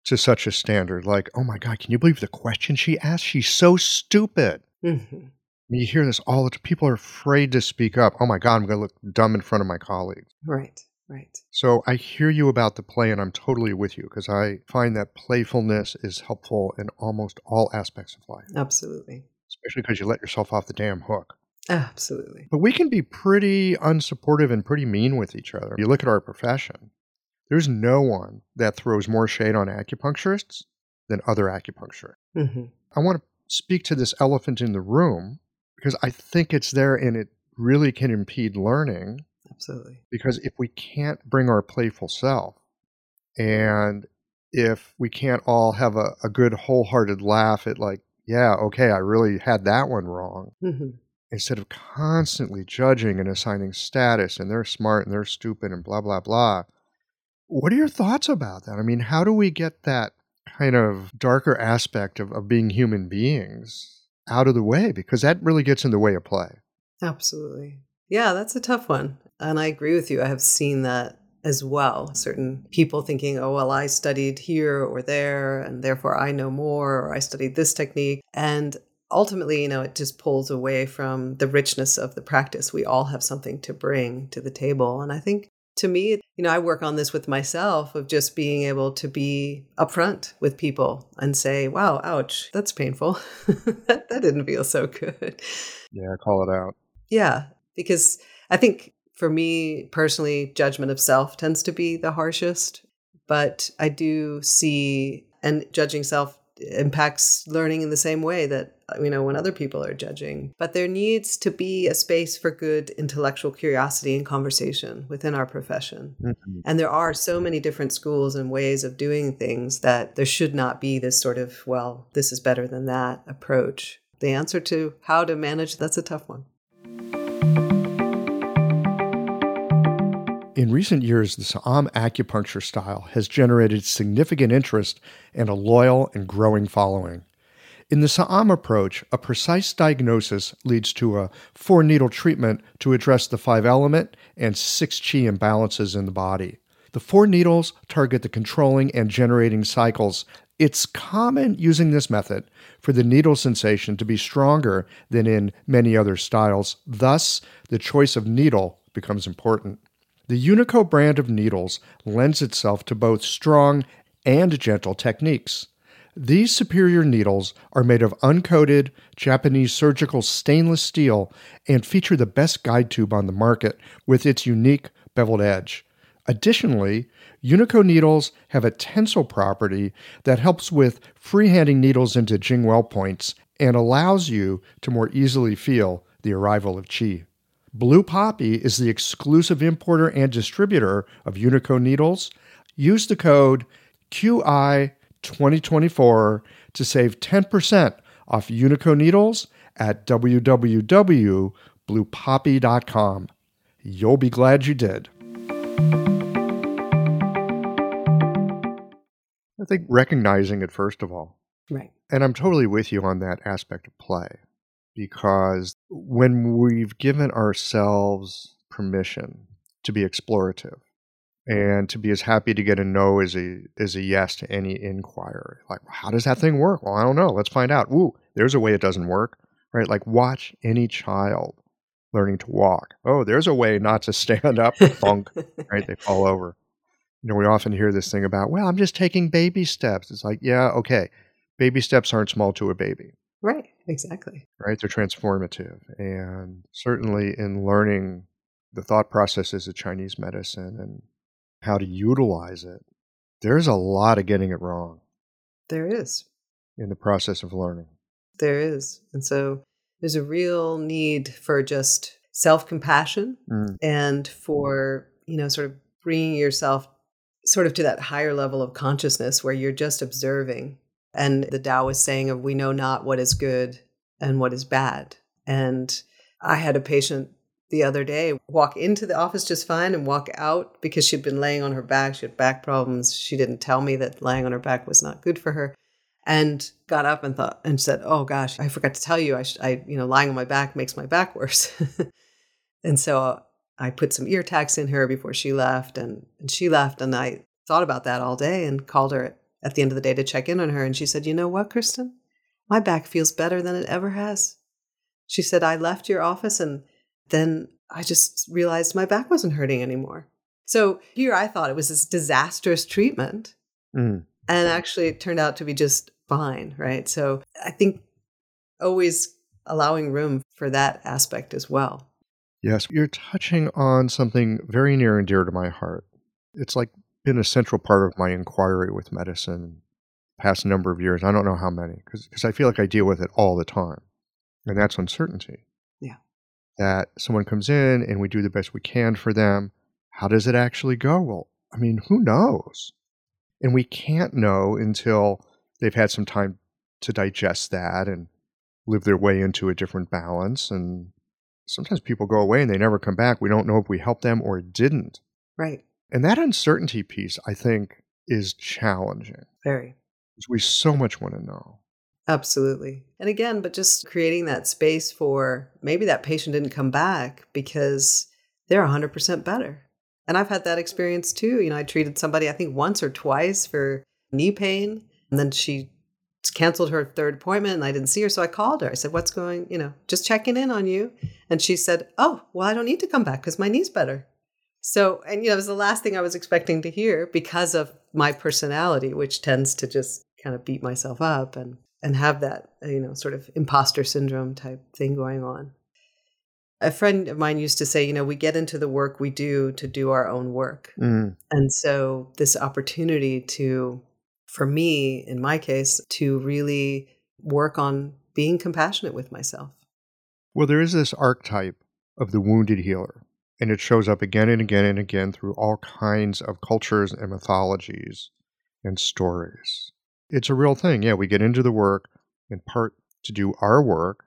to such a standard. Like, oh my God, can you believe the question she asked? She's so stupid. Mm-hmm. You hear this all the time. People are afraid to speak up. Oh my God, I'm going to look dumb in front of my colleagues.
Right, right.
So I hear you about the play, and I'm totally with you because I find that playfulness is helpful in almost all aspects of life.
Absolutely.
Especially because you let yourself off the damn hook.
Absolutely.
But we can be pretty unsupportive and pretty mean with each other. You look at our profession, there's no one that throws more shade on acupuncturists than other acupuncturists. Mm-hmm. I want to speak to this elephant in the room because I think it's there and it really can impede learning.
Absolutely.
Because if we can't bring our playful self and if we can't all have a, a good wholehearted laugh at like, yeah, okay, I really had that one wrong. Mm-hmm. Instead of constantly judging and assigning status and they're smart and they're stupid and blah, blah, blah what are your thoughts about that? I mean, how do we get that kind of darker aspect of, of being human beings out of the way? Because that really gets in the way of play.
Absolutely. Yeah, that's a tough one. And I agree with you. I have seen that as well. Certain people thinking, oh, well, I studied here or there, and therefore I know more, or I studied this technique. And ultimately, you know, it just pulls away from the richness of the practice. We all have something to bring to the table. And I think to me, you know, I work on this with myself of just being able to be upfront with people and say, wow, ouch, that's painful. that, that didn't feel so good.
Yeah, call it out.
Yeah, because I think for me personally, judgment of self tends to be the harshest. But I do see, and judging self impacts learning in the same way that you know when other people are judging. But there needs to be a space for good intellectual curiosity and conversation within our profession. Mm-hmm. and there are so many different schools and ways of doing things that there should not be this sort of well this is better than that approach. The answer to how to manage that's a tough one
In recent years, the Sa'am acupuncture style has generated significant interest and a loyal and growing following. In the Sa'am approach, a precise diagnosis leads to a four needle treatment to address the five element and six chi imbalances in the body. The four needles target the controlling and generating cycles. It's common using this method for the needle sensation to be stronger than in many other styles. Thus, the choice of needle becomes important. The Unico brand of needles lends itself to both strong and gentle techniques. These superior needles are made of uncoated Japanese surgical stainless steel and feature the best guide tube on the market with its unique beveled edge. Additionally, Unico needles have a tensile property that helps with freehanding needles into Jingwell points and allows you to more easily feel the arrival of qi. Blue Poppy is the exclusive importer and distributor of Unico needles. Use the code QI2024 to save 10% off Unico needles at www.bluepoppy.com. You'll be glad you did. I think recognizing it first of all.
Right.
And I'm totally with you on that aspect of play because when we've given ourselves permission to be explorative and to be as happy to get a no as a as a yes to any inquiry. Like, how does that thing work? Well, I don't know. Let's find out. Ooh, there's a way it doesn't work. Right? Like watch any child learning to walk. Oh, there's a way not to stand up funk, right? They fall over. You know, we often hear this thing about, well, I'm just taking baby steps. It's like, yeah, okay. Baby steps aren't small to a baby.
Right, exactly.
Right, they're transformative. And certainly in learning the thought processes of Chinese medicine and how to utilize it, there's a lot of getting it wrong.
There is.
In the process of learning.
There is. And so there's a real need for just self compassion mm. and for, you know, sort of bringing yourself sort of to that higher level of consciousness where you're just observing and the Tao is saying of we know not what is good and what is bad. And I had a patient the other day walk into the office just fine and walk out because she'd been laying on her back. She had back problems. She didn't tell me that laying on her back was not good for her. And got up and thought and said, "Oh gosh, I forgot to tell you. I, I you know, lying on my back makes my back worse." and so uh, I put some ear tags in her before she left, and, and she left. And I thought about that all day and called her at the end of the day to check in on her. And she said, You know what, Kristen? My back feels better than it ever has. She said, I left your office and then I just realized my back wasn't hurting anymore. So here I thought it was this disastrous treatment. Mm. And actually, it turned out to be just fine, right? So I think always allowing room for that aspect as well.
Yes, you're touching on something very near and dear to my heart. It's like been a central part of my inquiry with medicine past number of years. I don't know how many because I feel like I deal with it all the time, and that's uncertainty.
Yeah,
that someone comes in and we do the best we can for them. How does it actually go? Well, I mean, who knows? And we can't know until they've had some time to digest that and live their way into a different balance. And sometimes people go away and they never come back. We don't know if we helped them or didn't.
Right.
And that uncertainty piece, I think, is challenging.
Very.
Because we so much want to know.
Absolutely. And again, but just creating that space for maybe that patient didn't come back because they're 100% better. And I've had that experience too. You know, I treated somebody, I think once or twice for knee pain. And then she canceled her third appointment and I didn't see her. So I called her. I said, What's going, you know, just checking in on you. And she said, Oh, well, I don't need to come back because my knee's better. So, and you know, it was the last thing I was expecting to hear because of my personality, which tends to just kind of beat myself up and and have that you know sort of imposter syndrome type thing going on. A friend of mine used to say, you know, we get into the work we do to do our own work, mm. and so this opportunity to for me, in my case, to really work on being compassionate with myself.
Well, there is this archetype of the wounded healer, and it shows up again and again and again through all kinds of cultures and mythologies and stories. It's a real thing. Yeah, we get into the work in part to do our work,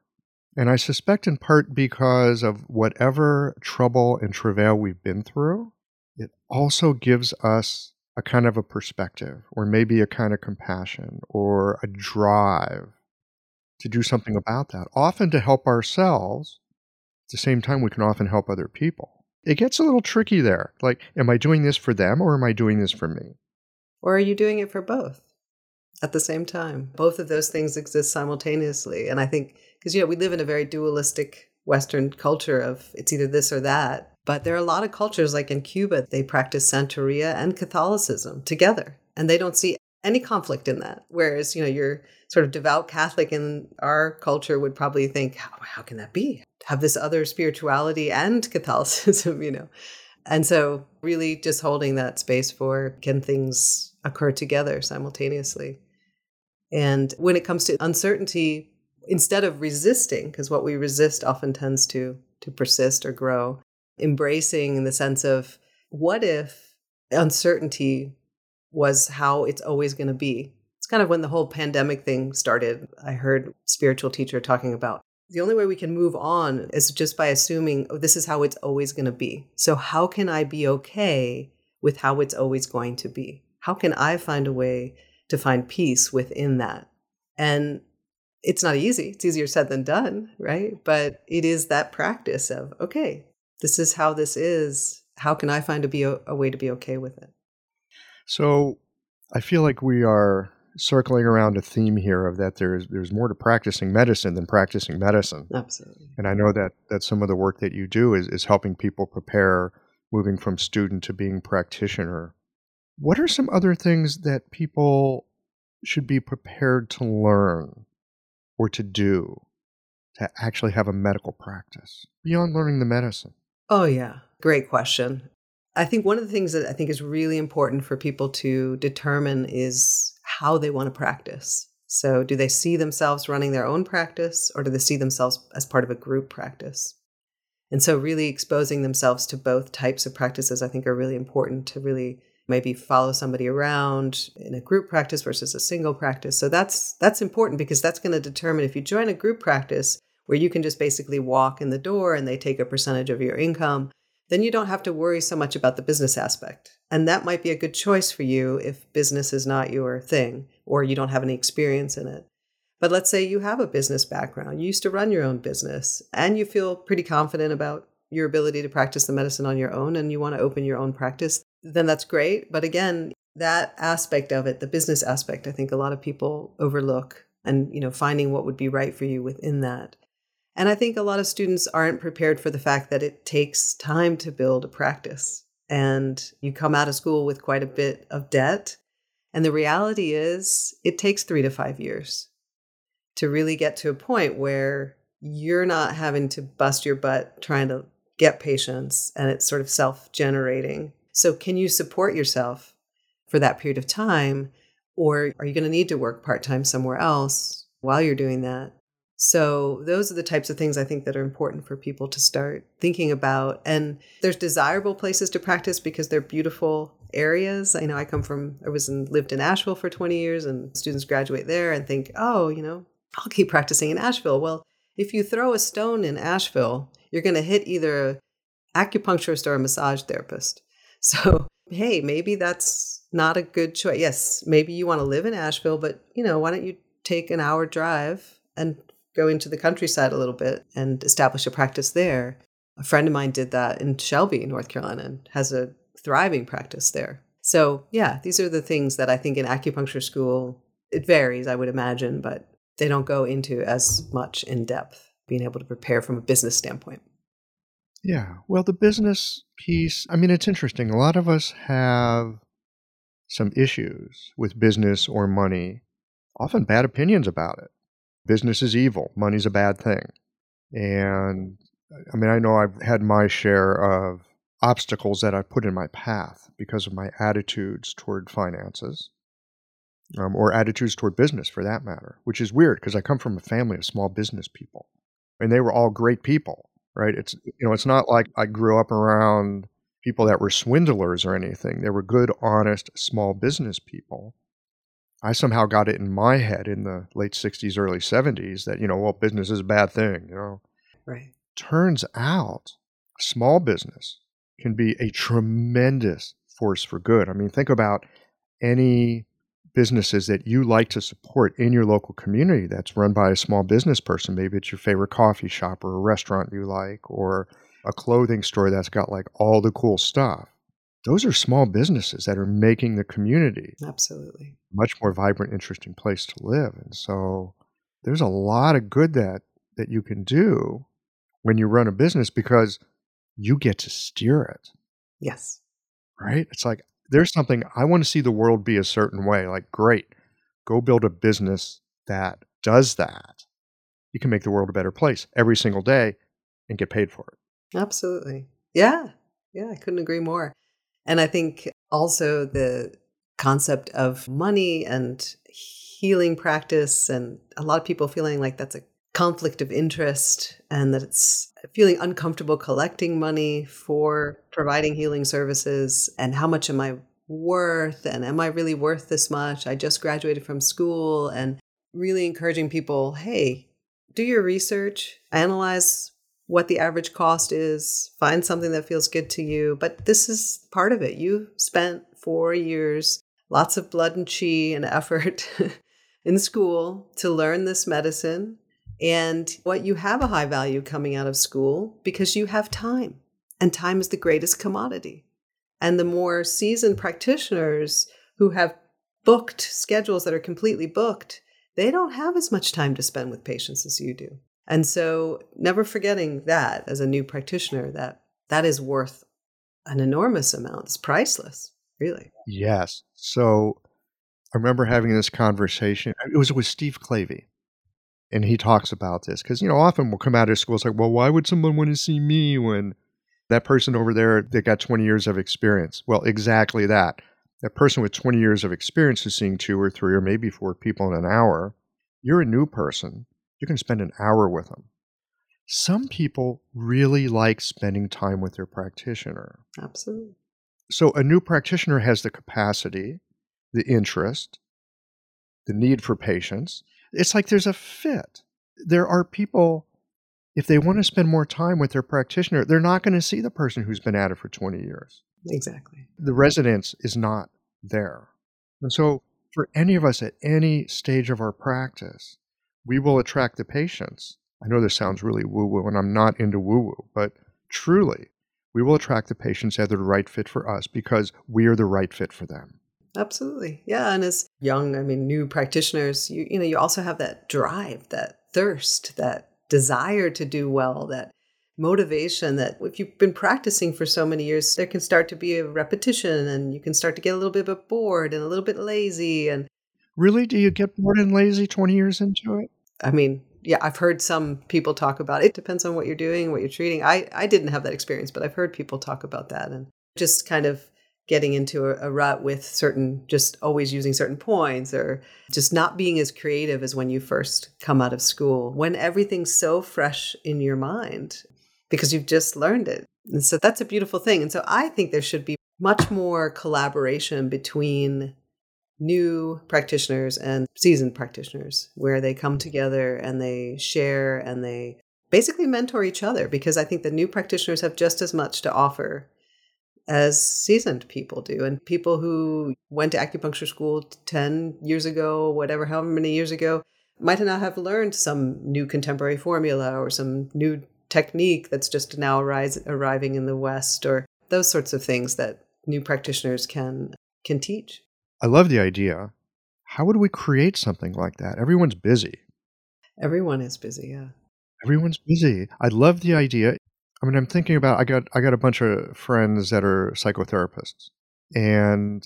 and I suspect in part because of whatever trouble and travail we've been through, it also gives us a kind of a perspective, or maybe a kind of compassion, or a drive to do something about that, often to help ourselves. At the same time, we can often help other people. It gets a little tricky there. Like, am I doing this for them or am I doing this for me?
Or are you doing it for both at the same time? Both of those things exist simultaneously. And I think, because, you know, we live in a very dualistic Western culture of it's either this or that. But there are a lot of cultures, like in Cuba, they practice Santeria and Catholicism together, and they don't see any conflict in that. Whereas, you know, your sort of devout Catholic in our culture would probably think, how, how can that be? Have this other spirituality and Catholicism, you know? And so, really, just holding that space for can things occur together simultaneously? And when it comes to uncertainty, instead of resisting, because what we resist often tends to to persist or grow, embracing in the sense of what if uncertainty was how it's always going to be. It's kind of when the whole pandemic thing started. I heard spiritual teacher talking about the only way we can move on is just by assuming oh, this is how it's always going to be. So how can I be okay with how it's always going to be? How can I find a way to find peace within that? And it's not easy. It's easier said than done, right? But it is that practice of, okay, this is how this is. How can I find a, be a, a way to be okay with it?
So I feel like we are circling around a theme here of that there's there's more to practicing medicine than practicing medicine.
Absolutely.
And I know that that some of the work that you do is, is helping people prepare moving from student to being practitioner. What are some other things that people should be prepared to learn or to do to actually have a medical practice beyond learning the medicine?
Oh, yeah. Great question. I think one of the things that I think is really important for people to determine is how they want to practice. So, do they see themselves running their own practice or do they see themselves as part of a group practice? And so, really exposing themselves to both types of practices, I think, are really important to really maybe follow somebody around in a group practice versus a single practice. So that's that's important because that's going to determine if you join a group practice where you can just basically walk in the door and they take a percentage of your income, then you don't have to worry so much about the business aspect. And that might be a good choice for you if business is not your thing or you don't have any experience in it. But let's say you have a business background, you used to run your own business, and you feel pretty confident about your ability to practice the medicine on your own and you want to open your own practice, then that's great. But again, that aspect of it, the business aspect, I think a lot of people overlook and, you know, finding what would be right for you within that. And I think a lot of students aren't prepared for the fact that it takes time to build a practice. And you come out of school with quite a bit of debt. And the reality is, it takes three to five years to really get to a point where you're not having to bust your butt trying to get patients and it's sort of self generating. So, can you support yourself for that period of time? Or are you going to need to work part time somewhere else while you're doing that? So, those are the types of things I think that are important for people to start thinking about. And there's desirable places to practice because they're beautiful areas. I know I come from, I was in, lived in Asheville for 20 years, and students graduate there and think, oh, you know, I'll keep practicing in Asheville. Well, if you throw a stone in Asheville, you're going to hit either a acupuncturist or a massage therapist. So, hey, maybe that's not a good choice. Yes, maybe you want to live in Asheville, but you know, why don't you take an hour drive and go into the countryside a little bit and establish a practice there. A friend of mine did that in Shelby, North Carolina, and has a thriving practice there. So, yeah, these are the things that I think in acupuncture school, it varies, I would imagine, but they don't go into as much in depth, being able to prepare from a business standpoint.
Yeah. Well, the business piece, I mean, it's interesting. A lot of us have some issues with business or money, often bad opinions about it business is evil, money's a bad thing. And I mean, I know I've had my share of obstacles that I put in my path because of my attitudes toward finances. um, or attitudes toward business for that matter, which is weird because I come from a family of small business people and they were all great people, right? It's, you know, it's not like I grew up around people that were swindlers or anything. They were good, honest, small business people. I somehow got it in my head in the late 60s, early 70s that, you know, well, business is a bad thing, you know.
Right.
Turns out small business can be a tremendous force for good. I mean, think about any businesses that you like to support in your local community that's run by a small business person. Maybe it's your favorite coffee shop or a restaurant you like or a clothing store that's got like all the cool stuff. Those are small businesses that are making the community
Absolutely.
much more vibrant, interesting place to live. And so there's a lot of good that that you can do when you run a business because you get to steer it,
Yes.
right? It's like there's something I want to see the world be a certain way. Like, great, go build a business that does that. You can make the world a better place every single day and get paid for it.
Absolutely. Yeah. Yeah. I couldn't agree more. And I think also the concept of money and healing practice, and a lot of people feeling like that's a conflict of interest and that it's feeling uncomfortable collecting money for providing healing services and how much am I worth and am I really worth this much? I just graduated from school and really encouraging people, hey, do your research, analyze what the average cost is, find something that feels good to you. But this is part of it. You spent four years, lots of blood and chi and effort in school to learn this medicine. And what you have a high value coming out of school because you have time, and time is the greatest commodity. And the more seasoned practitioners who have booked schedules that are completely booked, they don't have as much time to spend with patients as you do. And so never forgetting that as a new practitioner that that is worth an enormous amount. It's priceless, really.
Yes. So I remember having this conversation. It was with Steve Clavey. And he talks about this because, you know, often we'll come out of school, it's like, well, why would someone want to see me when that person over there that got 20 years of experience? Well, exactly that. That person with 20 years of experience is seeing two or three or maybe four people in an hour. You're a new person. You can spend an hour with them. Some people really like spending time with their practitioner.
Absolutely.
So a new practitioner has the capacity, the interest, the need for patience. It's like there's a fit. There are people, if they want to spend more time with their practitioner, they're not going to see the person who's been at it for 20 years.
Exactly.
The resonance is not there. And so for any of us at any stage of our practice, we will attract the patients. I know this sounds really woo woo, and I'm not into woo woo, but truly, we will attract the patients that are the right fit for us because we are the right fit for them.
Absolutely. Yeah. And as young, I mean, new practitioners, you, you know, you also have that drive, that thirst, that desire to do well, that motivation that if you've been practicing for so many years, there can start to be a repetition and you can start to get a little bit bored and a little bit lazy. And
Really? Do you get bored and lazy 20 years into it?
I mean, yeah, I've heard some people talk about it. it depends on what you're doing, what you're treating. I, I didn't have that experience, but I've heard people talk about that and just kind of getting into a, a rut with certain, just always using certain points or just not being as creative as when you first come out of school, when everything's so fresh in your mind because you've just learned it. And so that's a beautiful thing. And so I think there should be much more collaboration between new practitioners and seasoned practitioners where they come together and they share and they basically mentor each other because I think the new practitioners have just as much to offer as seasoned people do. And people who went to acupuncture school 10 years ago, whatever, however many years ago, might not have learned some new contemporary formula or some new technique that's just now arise, arriving in the West or those sorts of things that new practitioners can can teach.
I love the idea. How would we create something like that? Everyone's busy.
Everyone is busy, yeah.
Everyone's busy. I love the idea. I mean, I'm thinking about I got I got a bunch of friends that are psychotherapists. And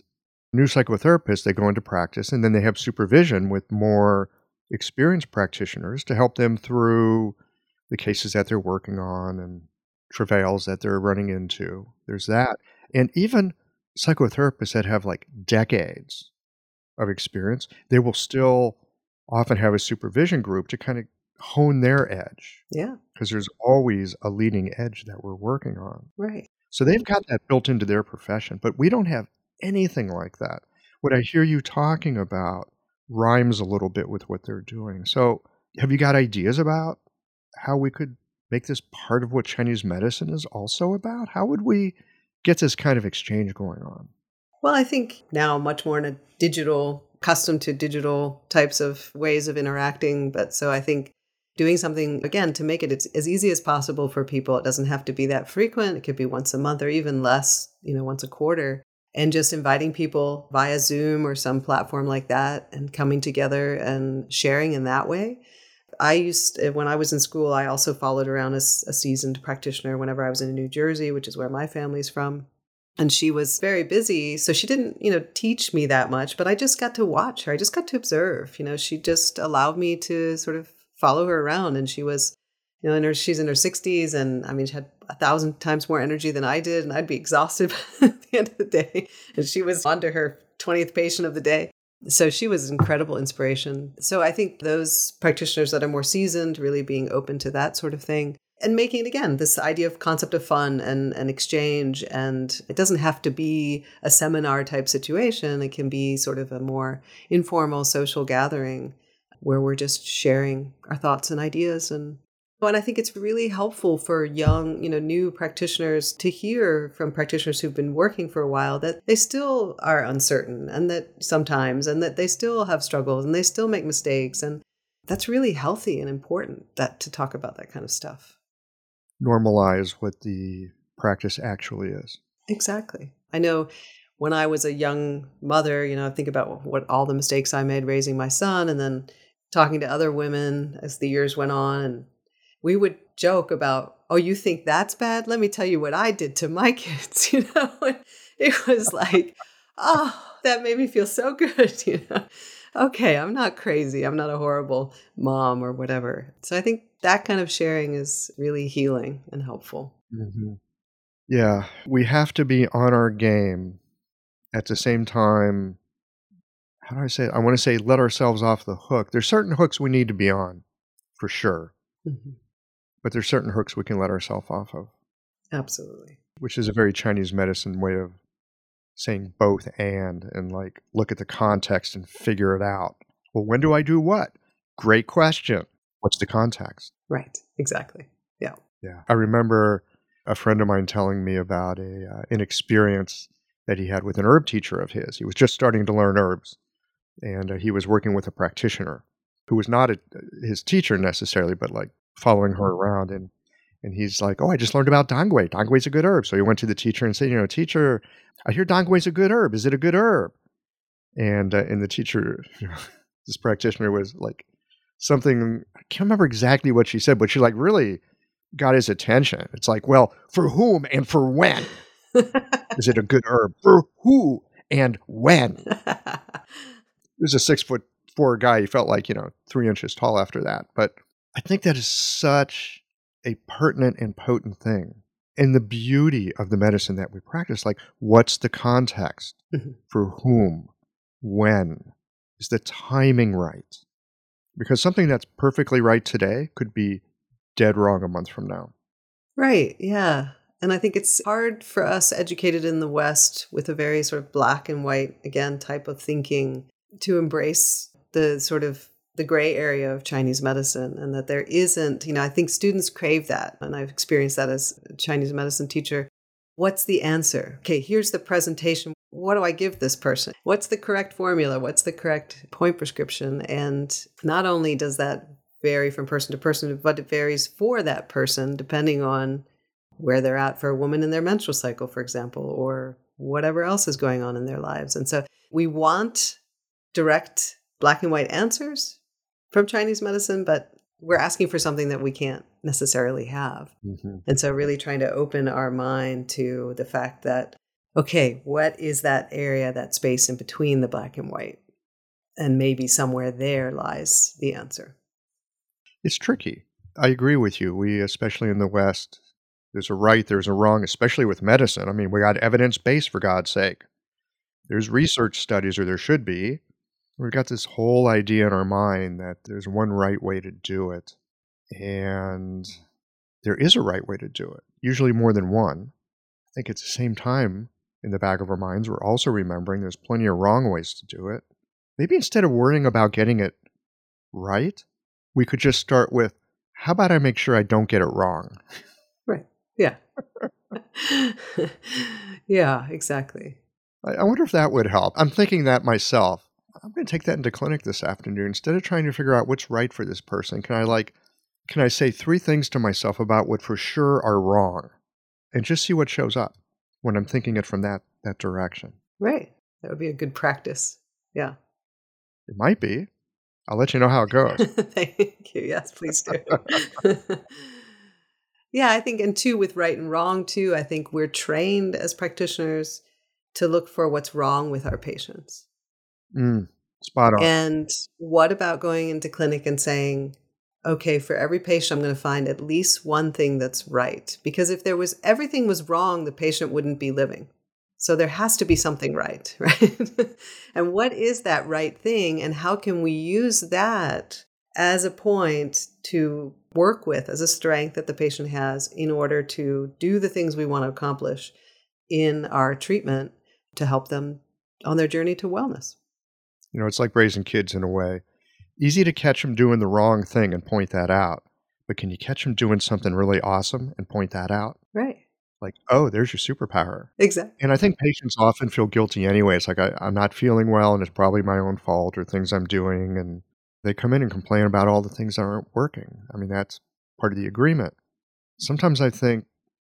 new psychotherapists, they go into practice and then they have supervision with more experienced practitioners to help them through the cases that they're working on and travails that they're running into. There's that. And even psychotherapists that have like decades of experience, they will still often have a supervision group to kind of hone their edge.
Yeah.
Because there's always a leading edge that we're working on.
Right.
So they've got that built into their profession, but we don't have anything like that. What I hear you talking about rhymes a little bit with what they're doing. So, have you got ideas about how we could make this part of what Chinese medicine is also about? How would we get this kind of exchange going on?
Well, I think now much more in a digital, accustomed to digital types of ways of interacting. But so I think doing something again to make it as easy as possible for people. It doesn't have to be that frequent. It could be once a month or even less, you know, once a quarter. And just inviting people via Zoom or some platform like that and coming together and sharing in that way. I used, eh, when I was in school, I also followed around as a seasoned practitioner whenever I was in New Jersey, which is where my family's from. And she was very busy. So she didn't, you know, teach me that much, but I just got to watch her. I just got to observe. You know, she just allowed me to sort of follow her around. And she was, you know, in her, she's in her 60s. And I mean, she had a thousand times more energy than I did. And I'd be exhausted at the end of the day. And she was on to her 20th patient of the day. So she was incredible inspiration. So I think those practitioners that are more seasoned, really being open to that sort of thing and making it again this idea of concept of fun and, and exchange and it doesn't have to be a seminar type situation it can be sort of a more informal social gathering where we're just sharing our thoughts and ideas and and I think it's really helpful for young, you know, new practitioners to hear from practitioners who've been working for a while that they still are uncertain and that sometimes and that they still have struggles and they still make mistakes and that's really healthy and important that to talk about that kind of stuff.
Normalize what the practice actually is.
Exactly. I know when I was a young mother, you know, I think about what all the mistakes I made raising my son and then talking to other women as the years went on. And we would joke about, oh, you think that's bad? Let me tell you what I did to my kids. You know, it was like, oh, that made me feel so good. You know, okay, I'm not crazy. I'm not a horrible mom or whatever. So I think that kind of sharing is really healing and helpful.
Mm-hmm. Yeah, we have to be on our game at the same time how do I say it? I want to say let ourselves off the hook. There's certain hooks we need to be on, for sure. Mm-hmm. But there's certain hooks we can let ourselves off of.
Absolutely.
Which is a very Chinese medicine way of saying both and and like look at the context and figure it out. Well, when do I do what? Great question. What's the context?
Right. Exactly. Yeah.
Yeah. I remember a friend of mine telling me about a uh, an experience that he had with an herb teacher of his. He was just starting to learn herbs and uh, he was working with a practitioner who was not a, his teacher necessarily, but like following her around. And and he's like, "Oh, I just learned about dongui. Dongui is a good herb." So he went to the teacher and said, "You know, teacher, I hear dongui is a good herb. Is it a good herb?" And uh, and the teacher, you know, this practitioner was like something I can't remember exactly what she said, but she like really got his attention. It's like, well, for whom and for when is it a good herb? For who and when? he was a six foot four guy. He felt like, you know, three inches tall after that. But I think that is such a pertinent and potent thing. And the beauty of the medicine that we practice, like, what's the context? Mm-hmm. For whom? When? Is the timing right? Because something that's perfectly right today could be dead wrong a month from now.
Right. Yeah. And I think it's hard for us educated in the West with a very sort of black and white, again, type of thinking to embrace the sort of the gray area of Chinese medicine and that there isn't, you know, I think students crave that. And I've experienced that as a Chinese medicine teacher. What's the answer? Okay, here's the presentation. What do I give this person? What's the correct formula? What's the correct point prescription? And not only does that vary from person to person, but it varies for that person depending on where they're at for a woman in their menstrual cycle, for example, or whatever else is going on in their lives. And so we want direct black and white answers from Chinese medicine, but we're asking for something that we can't necessarily have. Mm-hmm. And so, really trying to open our mind to the fact that, okay, what is that area, that space in between the black and white? And maybe somewhere there lies the answer.
It's tricky. I agree with you. We, especially in the West, there's a right, there's a wrong, especially with medicine. I mean, we got evidence based for God's sake. There's research studies, or there should be, We've got this whole idea in our mind that there's one right way to do it. And there is a right way to do it, usually more than one. I think at the same time, in the back of our minds, we're also remembering there's plenty of wrong ways to do it. Maybe instead of worrying about getting it right, we could just start with how about I make sure I don't get it wrong?
Right. Yeah. yeah, exactly.
I, I wonder if that would help. I'm thinking that myself. I'm going to take that into clinic this afternoon. Instead of trying to figure out what's right for this person, can I like, can I say three things to myself about what for sure are wrong, and just see what shows up when I'm thinking it from that that direction?
Right. That would be a good practice. Yeah.
It might be. I'll let you know how it goes.
Thank you. Yes, please do. yeah, I think, and two, with right and wrong, too, I think we're trained as practitioners to look for what's wrong with our patients.
Mm, spot on.
And what about going into clinic and saying, okay, for every patient, I'm going to find at least one thing that's right? Because if there was everything was wrong, the patient wouldn't be living. So there has to be something right, right? and what is that right thing? And how can we use that as a point to work with, as a strength that the patient has in order to do the things we want to accomplish in our treatment to help them on their journey to wellness?
You know, it's like raising kids in a way. Easy to catch them doing the wrong thing and point that out. But can you catch them doing something really awesome and point that out?
Right
like, oh, there's your superpower.
Exactly.
And I think patients often feel guilty anyway. It's like, I, am not feeling well and it's probably my own fault or things I'm doing. And they come in and complain about all the things that aren't working. I mean, that's part of the agreement. Sometimes I think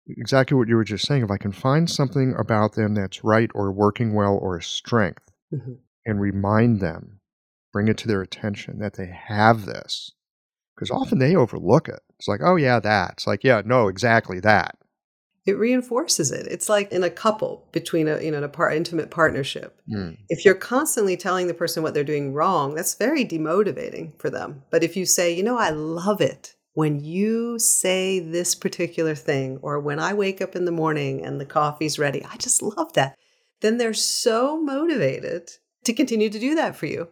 exactly what you were just saying if I can find something about them that's right or working well or a strength mm-hmm. And remind them, bring it to their attention that they have this. Because often they overlook it. It's like, oh, yeah, that. It's like, yeah, no, exactly that
it reinforces it. It's like in a couple between a you know an par- intimate partnership.
Mm.
If you're constantly telling the person what they're doing wrong, that's very demotivating for them. But if you say, you know, I love it when you say this particular thing, or when I wake up in the morning and the coffee's ready, I just love that. Then they're so motivated to continue to do that for you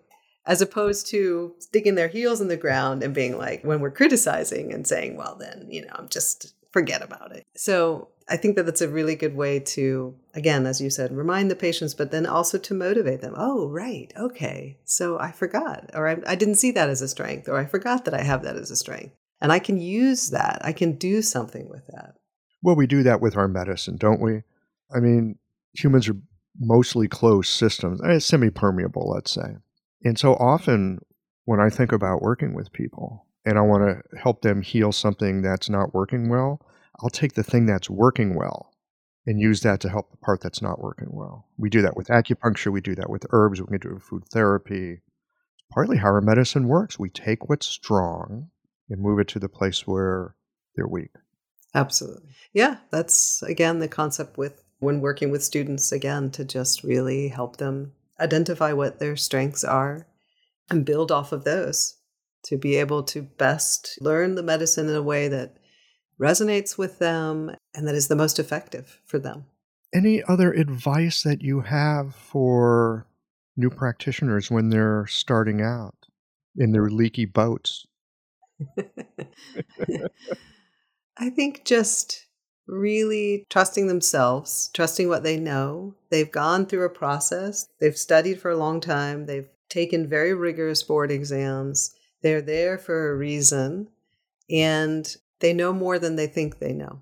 as opposed to sticking their heels in the ground and being like when we're criticizing and saying well then you know i'm just forget about it so I think that that's a really good way to, again, as you said, remind the patients, but then also to motivate them. Oh, right. Okay. So I forgot, or I, I, didn't see that as a strength, or I forgot that I have that as a strength. And I can use that. I can do something with that.
Well, we do that with our medicine, don't we? I mean, humans are mostly closed systems, eh, semi permeable, let's say. And so often when I think about working with people and I want to help them heal something that's not working well, I'll take the thing that's working well and use that to help the part that's not working well. We do that with acupuncture, we do that with herbs, we can do it with food therapy. Partly how our medicine works. We take what's strong and move it to the place where they're weak.
Absolutely. Yeah, that's again the concept with when working with students again to just really help them identify what their strengths are and build off of those to be able to best learn the medicine in a way that resonates with them and that is the most effective for them.
Any other advice that you have for new practitioners when they're starting out in their leaky boats?
I think just really trusting themselves, trusting what they know. They've gone through a process, they've studied for a long time, they've taken very rigorous board exams. They're there for a reason. And they know more than they think they know.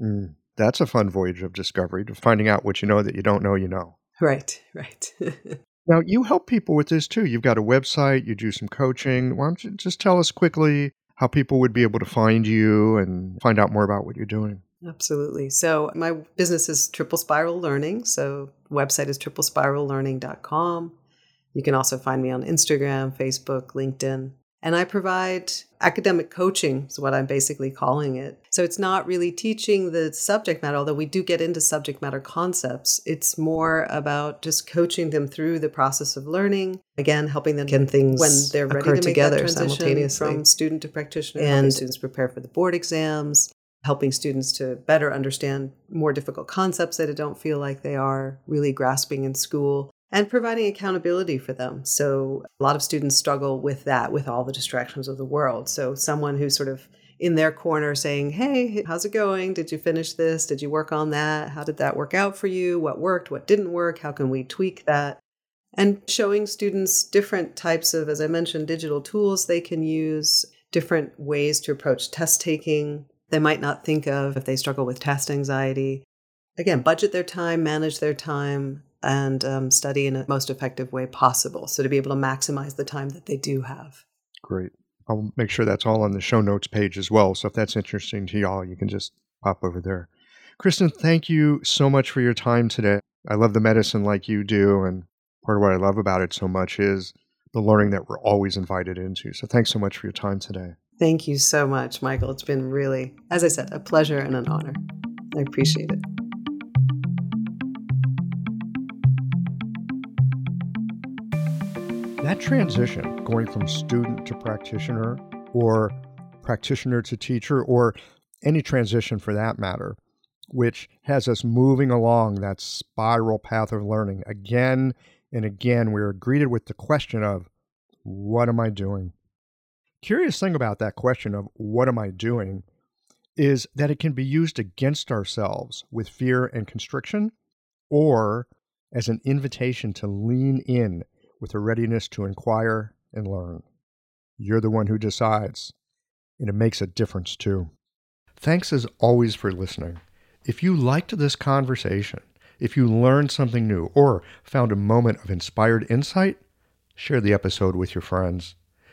Mm, that's a fun voyage of discovery to finding out what you know that you don't know you know.
Right, right.
now, you help people with this too. You've got a website, you do some coaching. Why don't you just tell us quickly how people would be able to find you and find out more about what you're doing?
Absolutely. So, my business is Triple Spiral Learning. So, website is triplespirallearning.com. You can also find me on Instagram, Facebook, LinkedIn. And I provide academic coaching, is what I'm basically calling it. So it's not really teaching the subject matter, although we do get into subject matter concepts. It's more about just coaching them through the process of learning. Again, helping them get things when they're ready to make together that simultaneously from student to practitioner, and students prepare for the board exams, helping students to better understand more difficult concepts that don't feel like they are really grasping in school and providing accountability for them. So a lot of students struggle with that with all the distractions of the world. So someone who's sort of in their corner saying, Hey, how's it going? Did you finish this? Did you work on that? How did that work out for you? What worked? What didn't work? How can we tweak that? And showing students different types of, as I mentioned, digital tools they can use, different ways to approach test taking. They might not think of if they struggle with test anxiety. Again, budget their time, manage their time, and um, study in a most effective way possible. So to be able to maximize the time that they do have.
Great. I'll make sure that's all on the show notes page as well. So if that's interesting to y'all, you can just pop over there. Kristen, thank you so much for your time today. I love the medicine like you do. And part of what I love about it so much is the learning that we're always invited into. So thanks so much for your time today.
Thank you so much, Michael. It's been really, as I said, a pleasure and an honor. I appreciate it.
That transition, going from student to practitioner or practitioner to teacher, or any transition for that matter, which has us moving along that spiral path of learning again and again, we are greeted with the question of, What am I doing? Curious thing about that question of, What am I doing? is that it can be used against ourselves with fear and constriction, or as an invitation to lean in with a readiness to inquire and learn. You're the one who decides, and it makes a difference too. Thanks as always for listening. If you liked this conversation, if you learned something new or found a moment of inspired insight, share the episode with your friends.